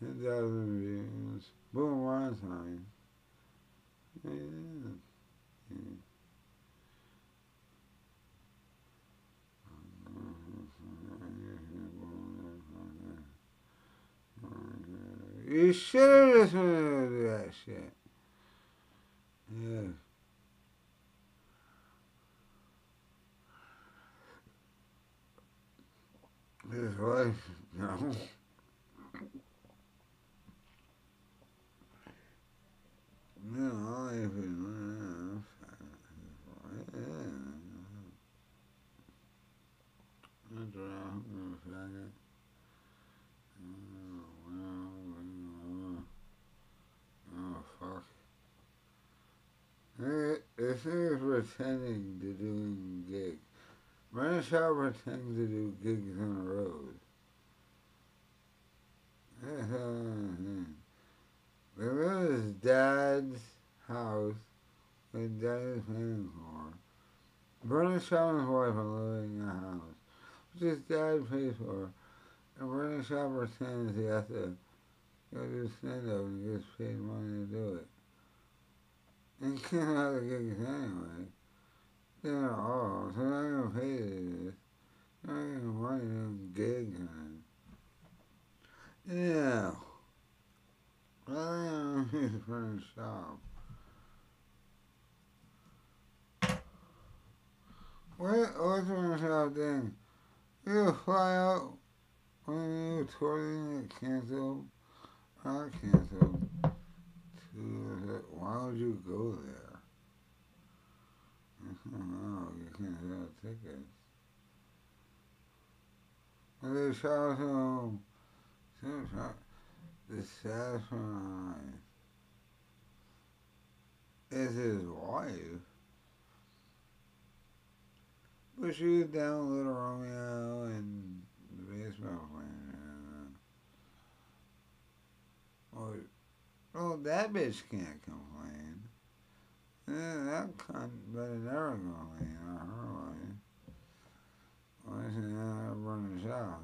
10,000 views. Boom, Weinstein. Yeah. yeah. You should have went to that shit. Yeah. His wife, no. No, I even That's right, I'm a faggot. Oh, fuck. This is pretending to doing gigs. Brendan Schaub pretends to do gigs on the road. That's all I'm saying. They live at his dad's house dad's paying for. Brendan Schaub wife are living in a house, which his dad pays for. And Brendan Schaub pretends he has to go do stand up and gets paid money to do it. And can't have the gigs anyway. They're oh, all, so they're not gonna pay to do this. They're not getting money doing gigs and Yeah. I am his friend's shop. What what's my shop thing? You fly out when you it canceled. Not canceled. To why would you go there? No, you can't sell tickets. And they shot him. The satisfying. is his wife. But she was down Little Romeo and the baseball player. Well, well, that bitch can't complain. Yeah, that cunt better never complain on her life. Is she not running the shop?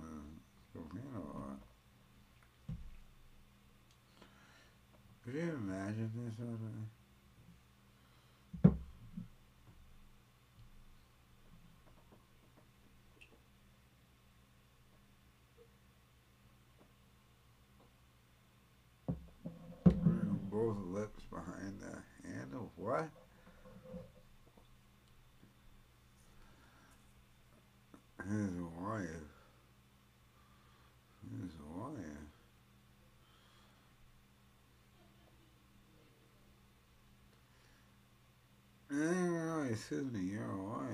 Complain about it. Could you imagine this sort Both lips behind the handle. What? His wife. His wife. I ain't really soothing your wife.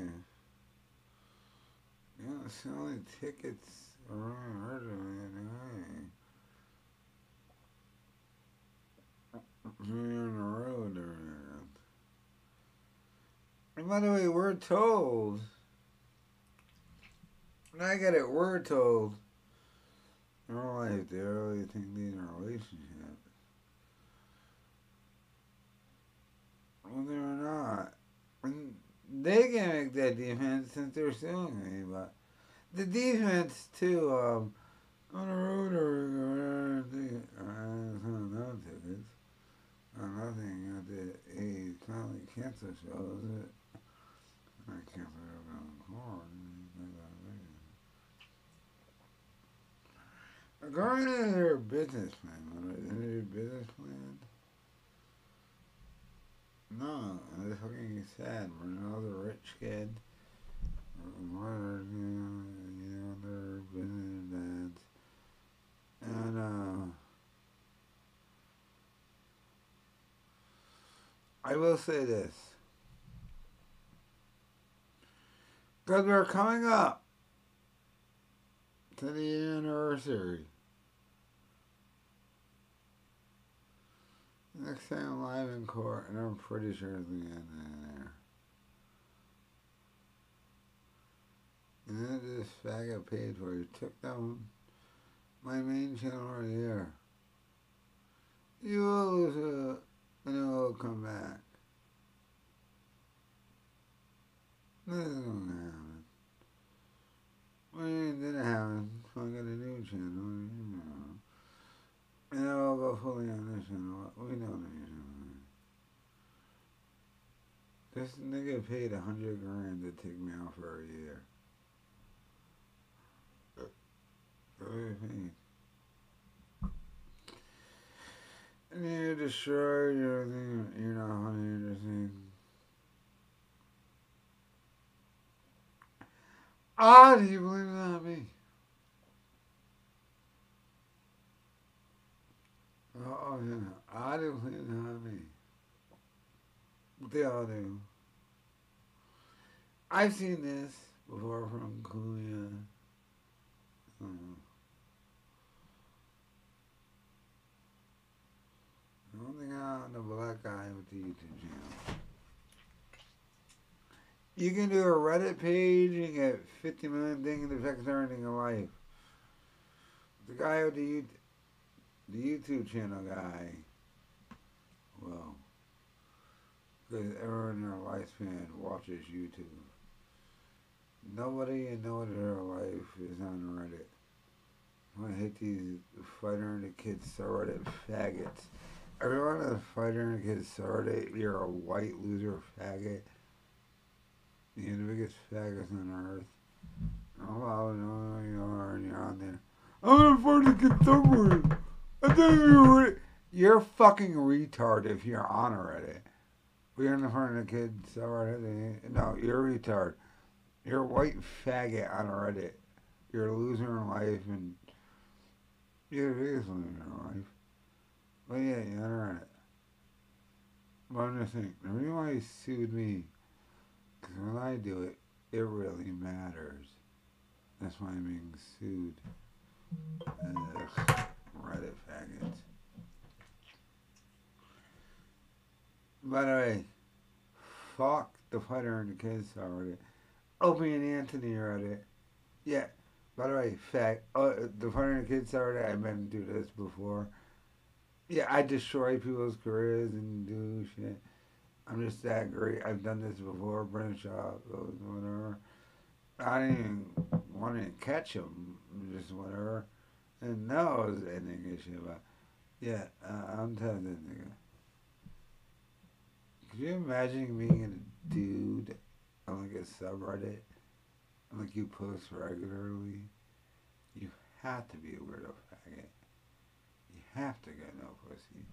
You know, selling tickets around her doing On the road around. And by the way, we're told. When I get it, we're told. In real life, they really think these are relationships. Well, they're not. And they can make that defense since they're suing me, but the defense too. Um, on the road or no tickets. Uh, nothing at the a family cancer show, is it? I can't believe I'm on According to their business plan, what is their business plan? No, it's fucking sad. Another rich kid. You know, you know, their business dads. And, uh, I will say this. Because we're coming up to the anniversary. Next thing I'm live in court, and I'm pretty sure it's the end of there. And then this faggot paid for it. Took down my main channel right here. You will lose a, and it will come back. Nothing's gonna happen. Well, it didn't happen. So I got a new channel, you know. And then I'll go fully on this channel. We know this channel. This nigga paid a hundred grand to take me out for a year. Paid. And you destroy your thing. You're not hunting your thing. Ah, do you believe that me? Oh, yeah. I do believe that me. They all do. I've seen this before from Kuya. Uh, I don't think I'm the black guy with the YouTube channel. You can do a Reddit page and get 50 million things that affects everything in life. The guy with the the YouTube channel guy, well, because everyone in their lifespan watches YouTube. Nobody in no other life is on Reddit. I hate these fighter and the kids Reddit faggots. Everyone fighter and kids Reddit, you're a white loser faggot. You're the biggest faggots on earth. Oh, well, no, you are, and you're on there. I'm gonna to get somewhere. I think you're You're fucking retard if you're on Reddit. We're in the front of the kids, Reddit. No, you're a retard. You're a white faggot on Reddit. You're a loser in life, and you're the biggest loser in life. But yeah, you're on Reddit. But I'm just saying, the reason why he sued me, because when I do it, it really matters. That's why I'm being sued. Ugh, Reddit faggots. By the way, fuck the fighter and the kids already. Opie and Anthony are at it. Yeah. By the way, fact. Uh, the fighter and the kids already. I've been through this before. Yeah, I destroy people's careers and do shit. I'm just that great. I've done this before. Brendan Schaub, whatever. I didn't even want to catch him. Just whatever. And now I was shit about. Yeah, uh, I'm telling this nigga. Could you imagine being a dude on like a subreddit like you post regularly? You have to be a weirdo have to get no pussy.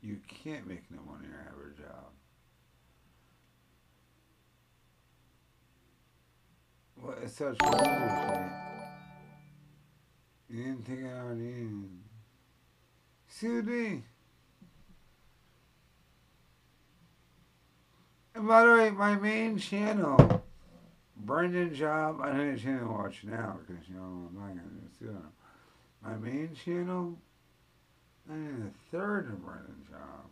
You can't make no money or have a job. What is such weird You didn't take it on in. Excuse. And by the way, my main channel, Brendan Schaub, I know you can't watch now because you know I'm not gonna do it. My main channel, I need a third of Brendan Schaub.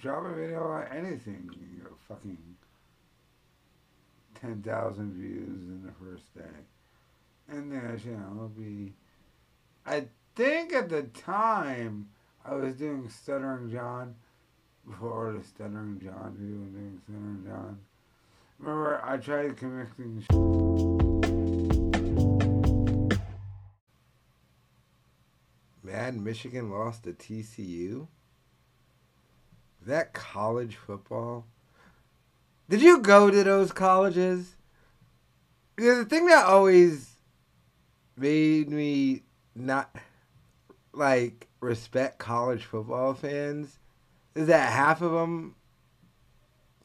Drop a video on anything, you get fucking ten thousand views in the first day, and then you know it'll be. I think at the time I was doing Stuttering John before the Stuttering John and doing Stuttering John. Remember, I tried connecting. Michigan lost to TCU. That college football? Did you go to those colleges? Because the thing that always made me not like respect college football fans is that half of them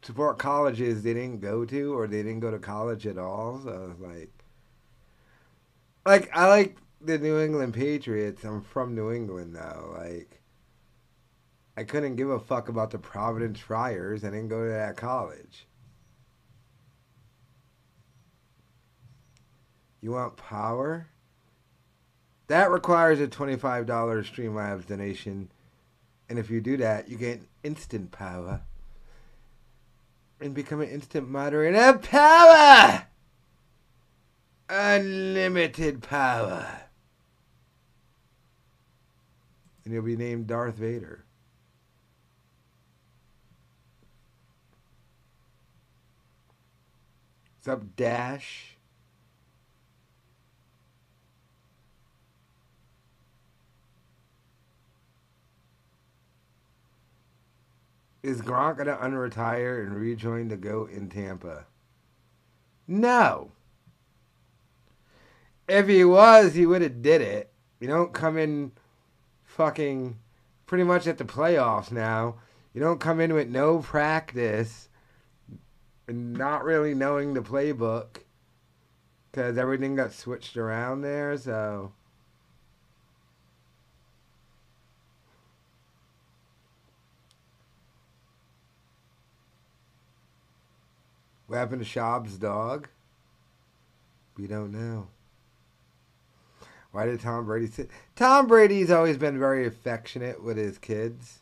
support colleges they didn't go to or they didn't go to college at all. So it's like, like I like the New England Patriots. I'm from New England though. Like, I couldn't give a fuck about the Providence Friars. I didn't go to that college. You want power? That requires a $25 Streamlabs donation. And if you do that, you get instant power. And become an instant moderator. of Power! Unlimited power. And you'll be named Darth Vader. What's up, Dash? Is Gronk gonna unretire and rejoin the GOAT in Tampa? No. If he was, he would have did it. You don't come in fucking pretty much at the playoffs now. You don't come in with no practice and not really knowing the playbook because everything got switched around there. So What happened to Schaub's dog? We don't know. Why did Tom Brady sit? Tom Brady's always been very affectionate with his kids,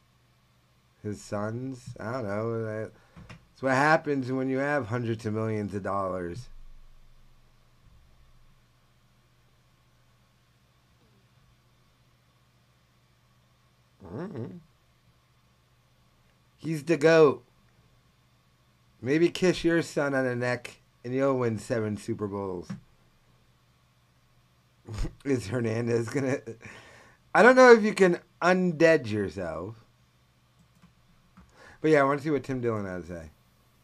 his sons. I don't know. That's what happens when you have hundreds of millions of dollars. Mm-hmm. He's the goat. Maybe kiss your son on the neck and you'll win seven Super Bowls. Is Hernandez gonna? I don't know if you can undead yourself. But yeah, I want to see what Tim Dillon had to say.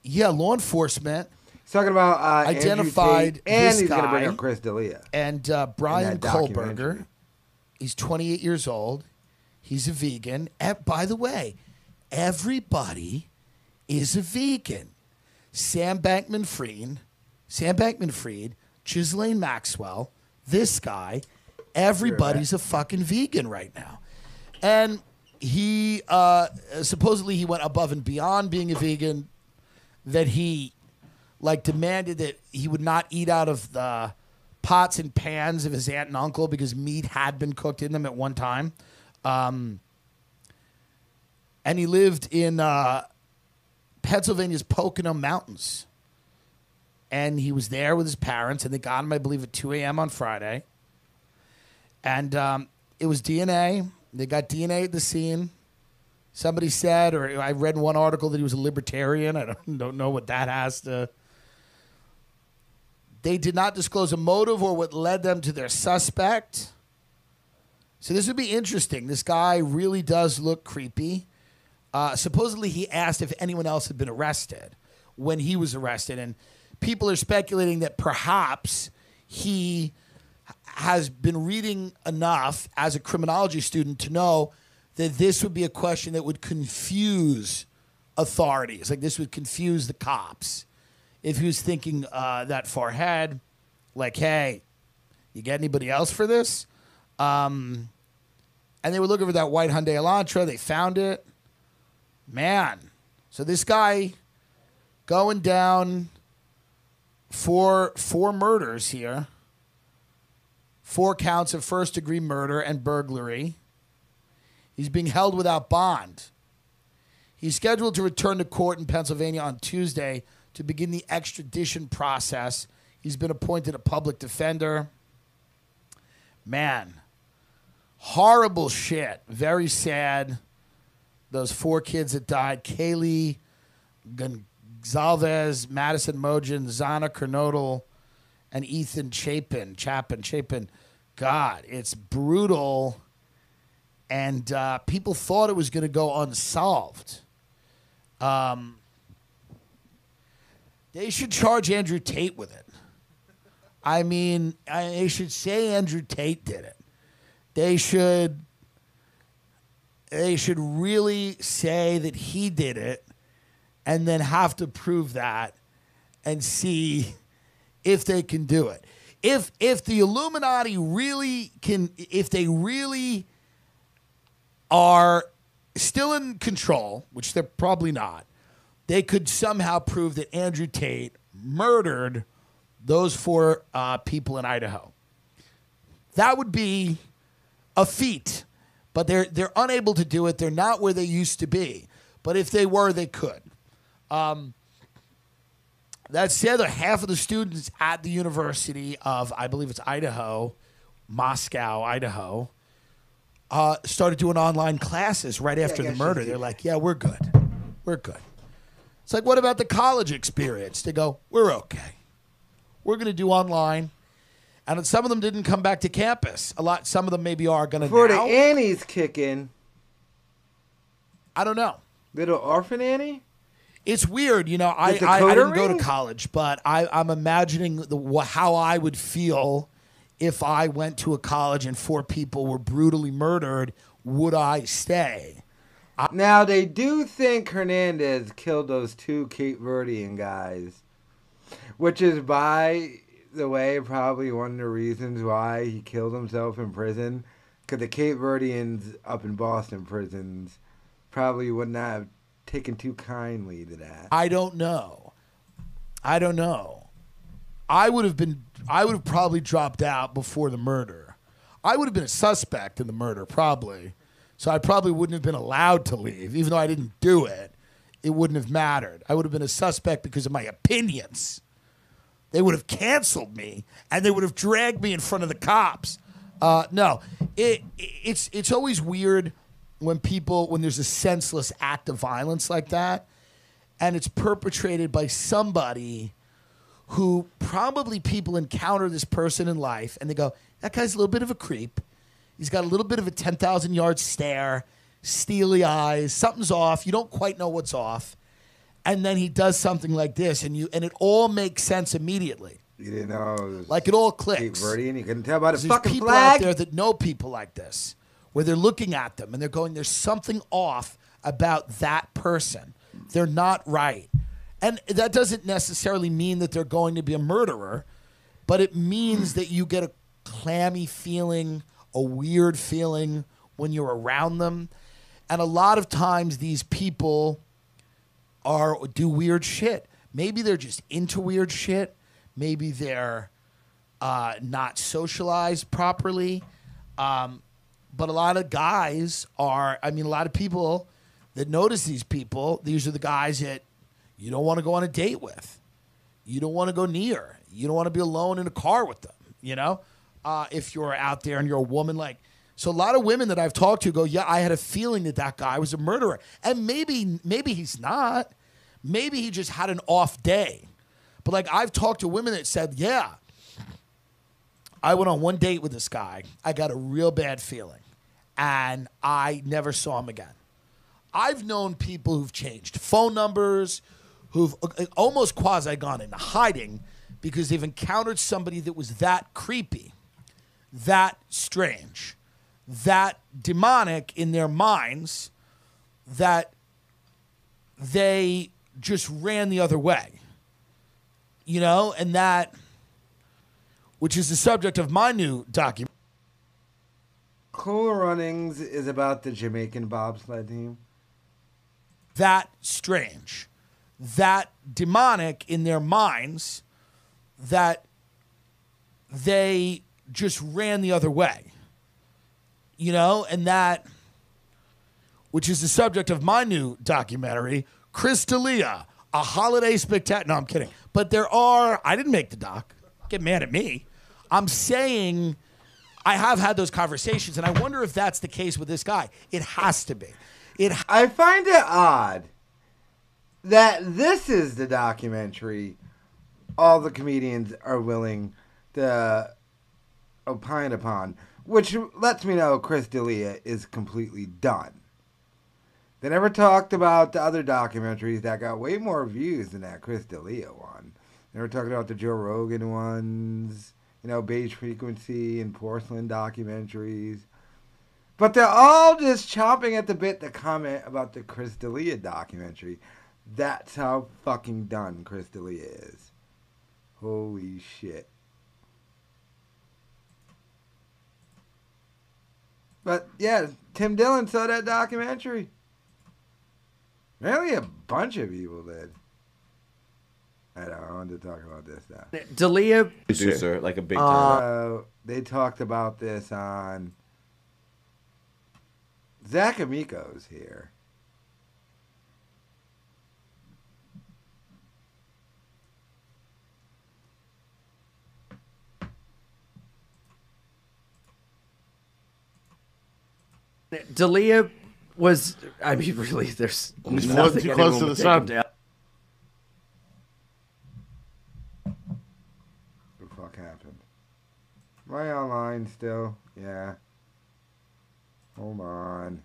Yeah, law enforcement. He's talking about uh, identified Tate, and this he's going to bring up Chris D'Elia. and uh, Bryan. Kohberger. He's 28 years old. He's a vegan. And by the way, everybody is a vegan. Sam Bankman Fried, Sam Bankman Fried, Ghislaine Maxwell, this guy, everybody's a fucking vegan right now. And he uh, supposedly he went above and beyond being a vegan that he like demanded that he would not eat out of the pots and pans of his aunt and uncle because meat had been cooked in them at one time. Um, and he lived in uh, Pennsylvania's Pocono Mountains. And he was there with his parents, and they got him, I believe, at 2 a.m. on Friday. And um, it was DNA. They got DNA at the scene. Somebody said, or I read in one article that he was a libertarian. I don't, don't know what that has to. They did not disclose a motive or what led them to their suspect. So this would be interesting. This guy really does look creepy. Uh, supposedly, he asked if anyone else had been arrested when he was arrested, and people are speculating that perhaps he has been reading enough as a criminology student to know that this would be a question that would confuse authorities. Like this would confuse the cops if he was thinking uh, that far ahead. Like, hey, you get anybody else for this? Um, and they were looking for that white Hyundai Elantra. They found it. Man, so this guy going down for four murders here, four counts of first degree murder and burglary. He's being held without bond. He's scheduled to return to court in Pennsylvania on Tuesday to begin the extradition process. He's been appointed a public defender. Man, horrible shit. Very sad. Those four kids that died Kaylee Gonzalez, Madison Mogen, Xana Kernodle, and Ethan Chapin. Chapin, Chapin. God, it's brutal. And uh, people thought it was going to go unsolved. Um, they should charge Andrew Tate with it. I mean, I, they should say Andrew Tate did it. They should. They should really say that he did it, and then have to prove that, and see if they can do it. If if the Illuminati really can, if they really are still in control, which they're probably not, they could somehow prove that Andrew Tate murdered those four uh, people in Idaho. That would be a feat, but they're they're unable to do it. They're not where they used to be. But if they were, they could. Um, that's the other half of the students at the University of, I believe it's Idaho, Moscow, Idaho, uh, started doing online classes right Yeah, after the murder. They're like, yeah, we're good. We're good. It's like, what about the college experience? They go, we're okay. We're going to do online. And some of them didn't come back to campus. A lot, some of them maybe are going to Before the now. Annie's kicking. I don't know. Little orphan Annie? It's weird, you know. I, I, I didn't go to college, but I, I'm imagining the, how I would feel if I went to a college and four people were brutally murdered. Would I stay? Now they do think Hernandez killed those two Cape Verdean guys, which is by the way probably one of the reasons why he killed himself in prison. Because the Cape Verdeans up in Boston prisons probably would not have taken too kindly to that. I don't know. I don't know. I would have been. I would have probably dropped out before the murder. I would have been a suspect in the murder, probably. So I probably wouldn't have been allowed to leave, even though I didn't do it. It wouldn't have mattered. I would have been a suspect because of my opinions. They would have canceled me, and they would have dragged me in front of the cops. Uh, no, it, it's it's always weird when people when there's a senseless act of violence like that, and it's perpetrated by somebody who probably people encounter this person in life and they go, that guy's a little bit of a creep. He's got a little bit of a 10,000 yard stare, steely eyes, something's off. You don't quite know what's off. And then he does something like this and you and it all makes sense immediately. You didn't know it Like it all clicks. Verdean. You couldn't tell by the There's fucking people flag. out there that know people like this, where they're looking at them and they're going, "There's something off about that person. They're not right." And that doesn't necessarily mean that they're going to be a murderer, but it means that you get a clammy feeling, a weird feeling when you're around them. And a lot of times these people are do weird shit. Maybe they're just into weird shit. Maybe they're uh, not socialized properly. Um, but a lot of guys are. I mean, a lot of people that notice these people. These are the guys that you don't want to go on a date with. You don't want to go near. You don't want to be alone in a car with them. You know, uh, if you're out there and you're a woman, like so, a lot of women that I've talked to go, "Yeah, I had a feeling that that guy was a murderer," and maybe maybe he's not. Maybe he just had an off day. But like I've talked to women that said, "Yeah, I went on one date with this guy. I got a real bad feeling, and I never saw him again." I've known people who've changed phone numbers, who've uh, almost quasi gone into hiding because they've encountered somebody that was that creepy, that strange, that demonic in their minds that they just ran the other way. You know, and that, which is the subject of my new document. Cool Runnings is about the Jamaican bobsled team. that strange, that demonic in their minds that they just ran the other way. You know, and that, which is the subject of my new documentary, Chris D'Elia, a holiday spectacular. No, I'm kidding. But there are, I didn't make the doc. Get mad at me. I'm saying I have had those conversations, and I wonder if that's the case with this guy. It has to be. It I find it odd that this is the documentary all the comedians are willing to opine upon, which lets me know Chris D'Elia is completely done. They never talked about the other documentaries that got way more views than that Chris D'Elia one. They were talking about the Joe Rogan ones, you know, Beige Frequency and Porcelain documentaries. But they're all just chomping at the bit to comment about the Chris D'Elia documentary. That's how fucking done Chris D'Elia is. Holy shit. But yeah, Tim Dillon saw that documentary. Really, a bunch of people did. I don't know. I wanted to talk about this now. D'Elia Producer, like a big Uh, time. Uh, they talked about this on Zach Amico's here. D'Elia was. I mean, really, there's nothing too close to the take sun. down. What the fuck happened? Am I online still? Yeah. Hold on.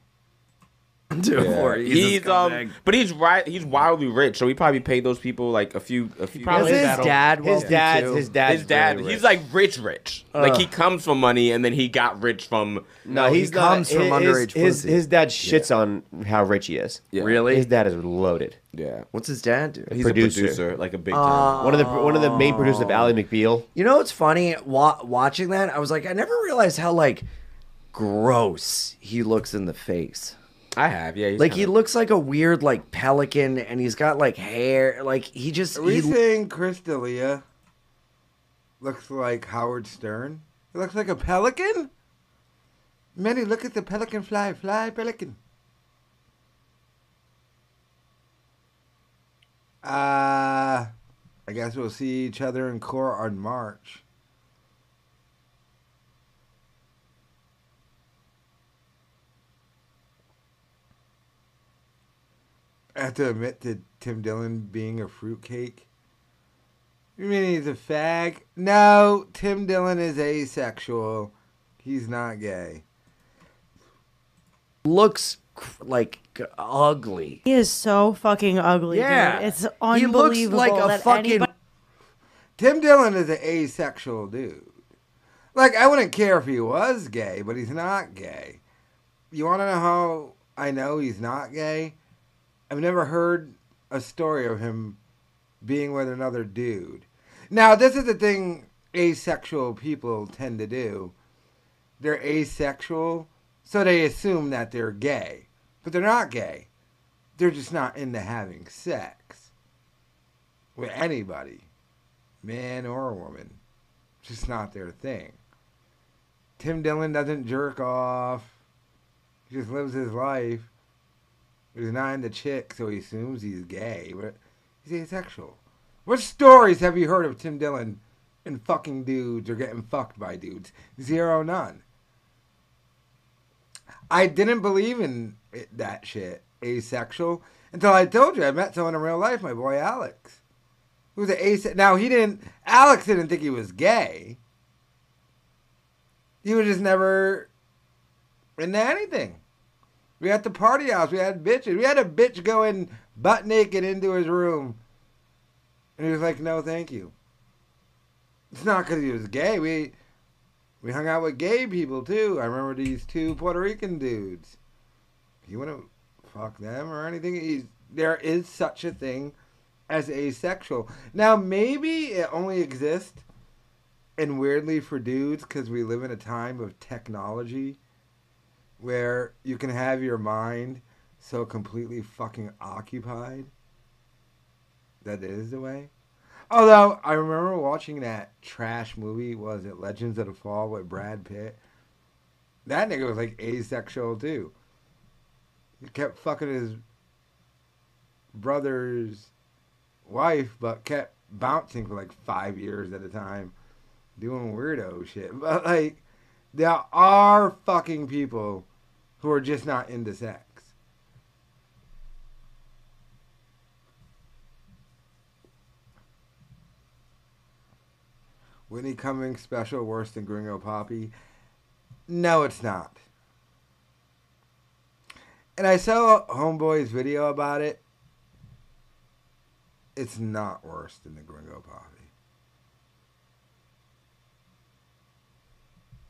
Do it Yeah. for it. He's He's um, scumbag. but he's right. He's wildly rich, so he probably paid those people like a few, a few. probably his dad his wealthy, dad, too? his dad, his dad. very He's like rich, rich. Like he comes from money, and then he got rich from. No, he's not. his, his, his, pussy. his dad shits on how rich he is. Yeah. Really? His dad is loaded. Yeah. What's his dad do? He's a producer, like a big Uh, time. one of the one of the main producers of Ally McBeal. You know what's funny? Wa- watching that, I was like, I never realized how like gross he looks in the face. I have, yeah. he's like he kinda- looks like a weird like pelican, and he's got like hair. Like he just Are we he, saying Chris D'Elia looks like Howard Stern? He looks like a pelican? Manny, look at the pelican fly. Fly, pelican. Uh, I guess we'll see each other in court on March. I have to admit to Tim Dillon being a fruitcake. You mean he's a fag? No, Tim Dillon is asexual. He's not gay. looks like ugly. He is so fucking ugly. Yeah. dude. it's He looks unbelievable like a fucking- anybody. Tim Dillon is an asexual dude. Like, I wouldn't care if he was gay, but he's not gay. You want to know how I know he's not gay? I've never heard a story of him being with another dude. Now, this is the thing asexual people tend to do. They're asexual, so they assume that they're gay. But they're not gay. They're just not into having sex with anybody, man or woman. Just not their thing. Tim Dillon doesn't jerk off. He just lives his life. He's not into chick, so he assumes he's gay, but he's asexual. What stories have you heard of Tim Dillon and fucking dudes or getting fucked by dudes? Zero, none. I didn't believe in it, that shit, asexual, until I told you I met someone in real life, my boy Alex, who's an ace. Now he didn't. Alex didn't think he was gay. He was just never into anything. We had the party house. We had bitches. We had a bitch going butt naked into his room, and he was like, "No, thank you." It's not because he was gay. We we hung out with gay people too. I remember these two Puerto Rican dudes. You want to fuck them or anything? He's, there is such a thing as asexual. Now maybe it only exists and weirdly for dudes because we live in a time of technology where you can have your mind so completely fucking occupied that it is the way. Although I remember watching that trash movie, was it Legends of the Fall with Brad Pitt? That nigga was like asexual too. He kept fucking his brother's wife, but kept bouncing for like five years at a time, doing weirdo shit. But like, there are fucking people who are just not into sex. Whitney Cummings special worse than Gringo Papi? No, it's not. And I saw Homeboy's video about it. It's not worse than the Gringo Papi.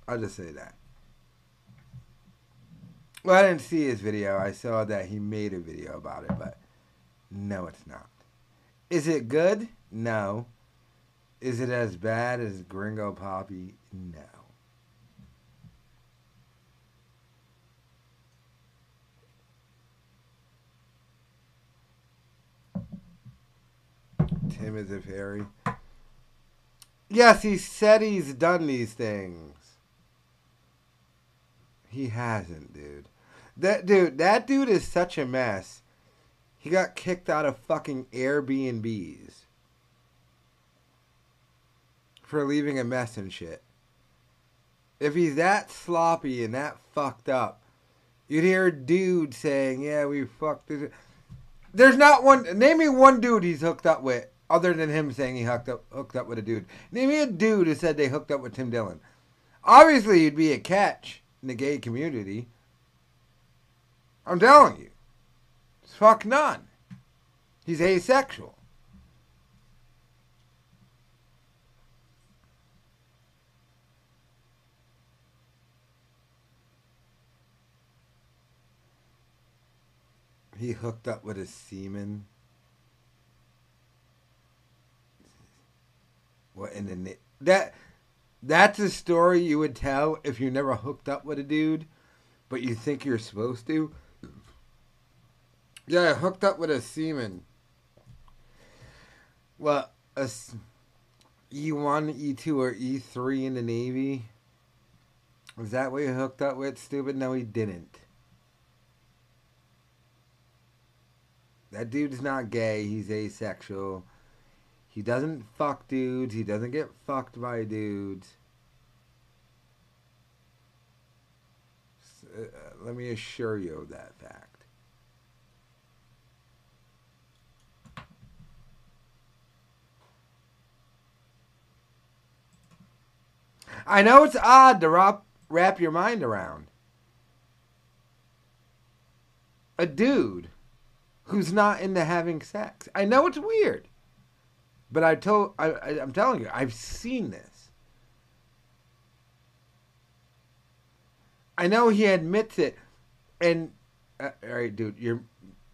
I'll just say that. Well, I didn't see his video. I saw that he made a video about it, but no, it's not. Is it good? No. Is it as bad as Gringo Papi? No. Tim is a fairy. Yes, he said he's done these things. He hasn't, dude. That dude, that dude is such a mess. He got kicked out of fucking Airbnbs for leaving a mess and shit. If he's that sloppy and that fucked up, you'd hear a dude saying, "Yeah, we fucked this." There's not one. Name me one dude he's hooked up with, other than him saying he hooked up hooked up with a dude. Name me a dude who said they hooked up with Tim Dillon. Obviously, he'd be a catch in the gay community. I'm telling you, It's fuck none. He's asexual. He hooked up with a semen. What in the na- that? That's a story you would tell if you never hooked up with a dude, but you think you're supposed to. Yeah, I hooked up with a semen. Well, a E1, E2, or E3 in the Navy. Was that what you hooked up with, stupid? No, he didn't. That dude's not gay. He's asexual. He doesn't fuck dudes. He doesn't get fucked by dudes. S- uh, let me assure you of that fact. I know it's odd to wrap, wrap your mind around. A dude who's not into having sex. I know it's weird, but I told I, I I'm telling you, I've seen this. I know he admits it, and uh, all right, dude, you're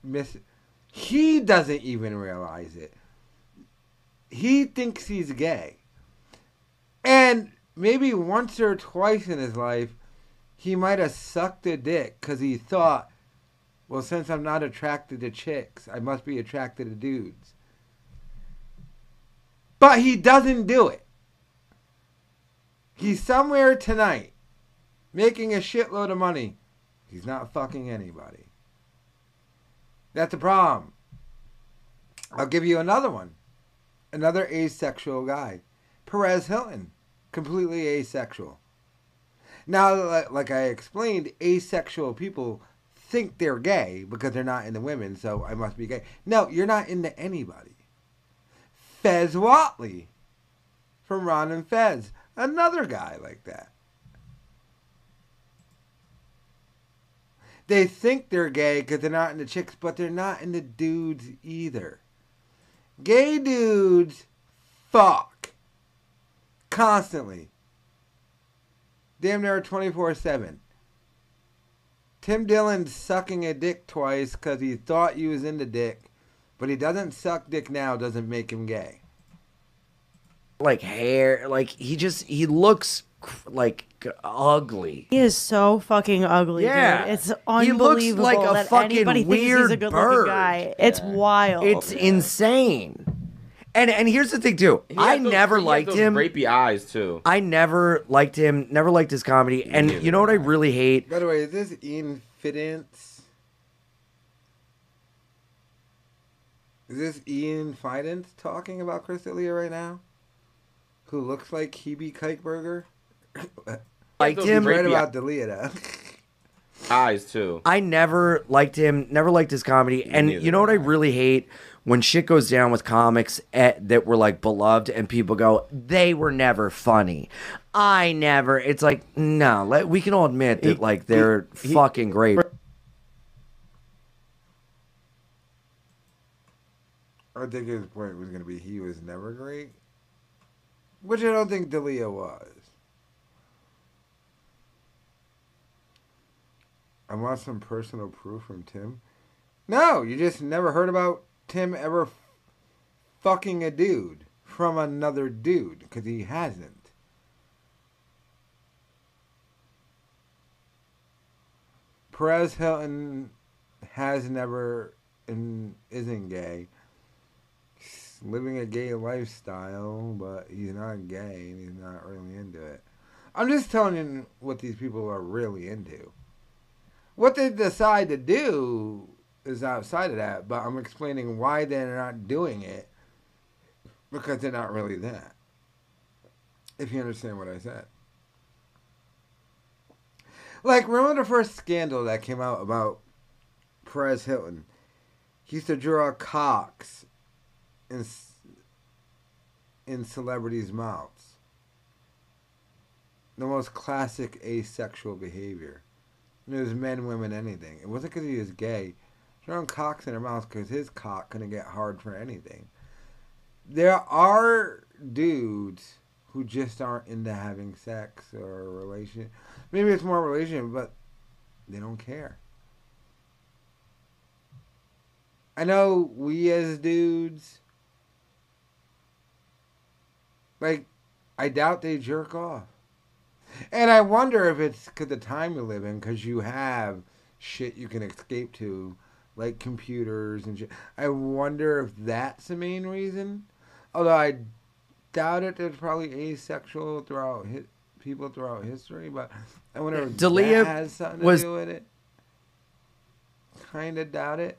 miss. He doesn't even realize it. He thinks he's gay, and maybe once or twice in his life, he might have sucked a dick because he thought well, since I'm not attracted to chicks, I must be attracted to dudes. But he doesn't do it. He's somewhere tonight making a shitload of money. He's not fucking anybody. That's the problem. I'll give you another one. Another asexual guy. Perez Hilton. Completely asexual. Now, like I explained, asexual people think they're gay because they're not into women, so I must be gay. No, you're not into anybody. Fez Whatley from Ron and Fez. Another guy like that. They think they're gay because they're not into chicks, but they're not into dudes either. Gay dudes fuck constantly. Damn near 24 7. Tim Dillon sucking a dick twice because he thought you was into dick, but he doesn't suck dick now, doesn't make him gay. Like hair, like he just he looks like ugly. He is so fucking ugly. Yeah. dude. it's He looks unbelievable like a that fucking anybody thinks he's a weird good bird. looking guy. It's wild. It's insane. And and here's the thing too. He I those- never he has liked those him. Rapey eyes too. I never liked him. Never liked his comedy. And you know what I really hate? By the way, is this Ian Fidance? Is this Ian Fidance talking about Chris D'Elia right now? Who looks like Hebe Kikeberger? Liked He's him. right about D'Elia though. Eyes too. I never liked him. Never liked his comedy. And neither you know what I really hate? When shit goes down with comics at, that were like beloved, and people go, "They were never funny." I never. It's like no. Let, we can all admit that like they're fucking great. I think his point was going to be he was never great, which I don't think D'Elia was. I want some personal proof from Tim. No, you just never heard about Tim ever fucking a dude from another dude because he hasn't. Perez Hilton has never and isn't gay. He's living a gay lifestyle, but he's not gay and he's not really into it. I'm just telling you what these people are really into. What they decide to do is outside of that, but I'm explaining why they're not doing it because they're not really that. If you understand what I said. Like, remember the first scandal that came out about Perez Hilton? He used to draw cocks in, in celebrities' mouths. The most classic asexual behavior. And it was men, women, anything. It wasn't because he was gay. Drawing cocks in their mouths because his cock couldn't get hard for anything. There are dudes who just aren't into having sex or a relation. Maybe it's more relation, but they don't care. I know we as dudes, like, I doubt they jerk off. And I wonder if it's because the time you live in, because you have shit you can escape to, like computers and shit. I wonder if that's the main reason. Although I doubt it, there's probably asexual throughout hi- people throughout history, but I wonder if D'Elia that has something to was- do with it. Kind of doubt it.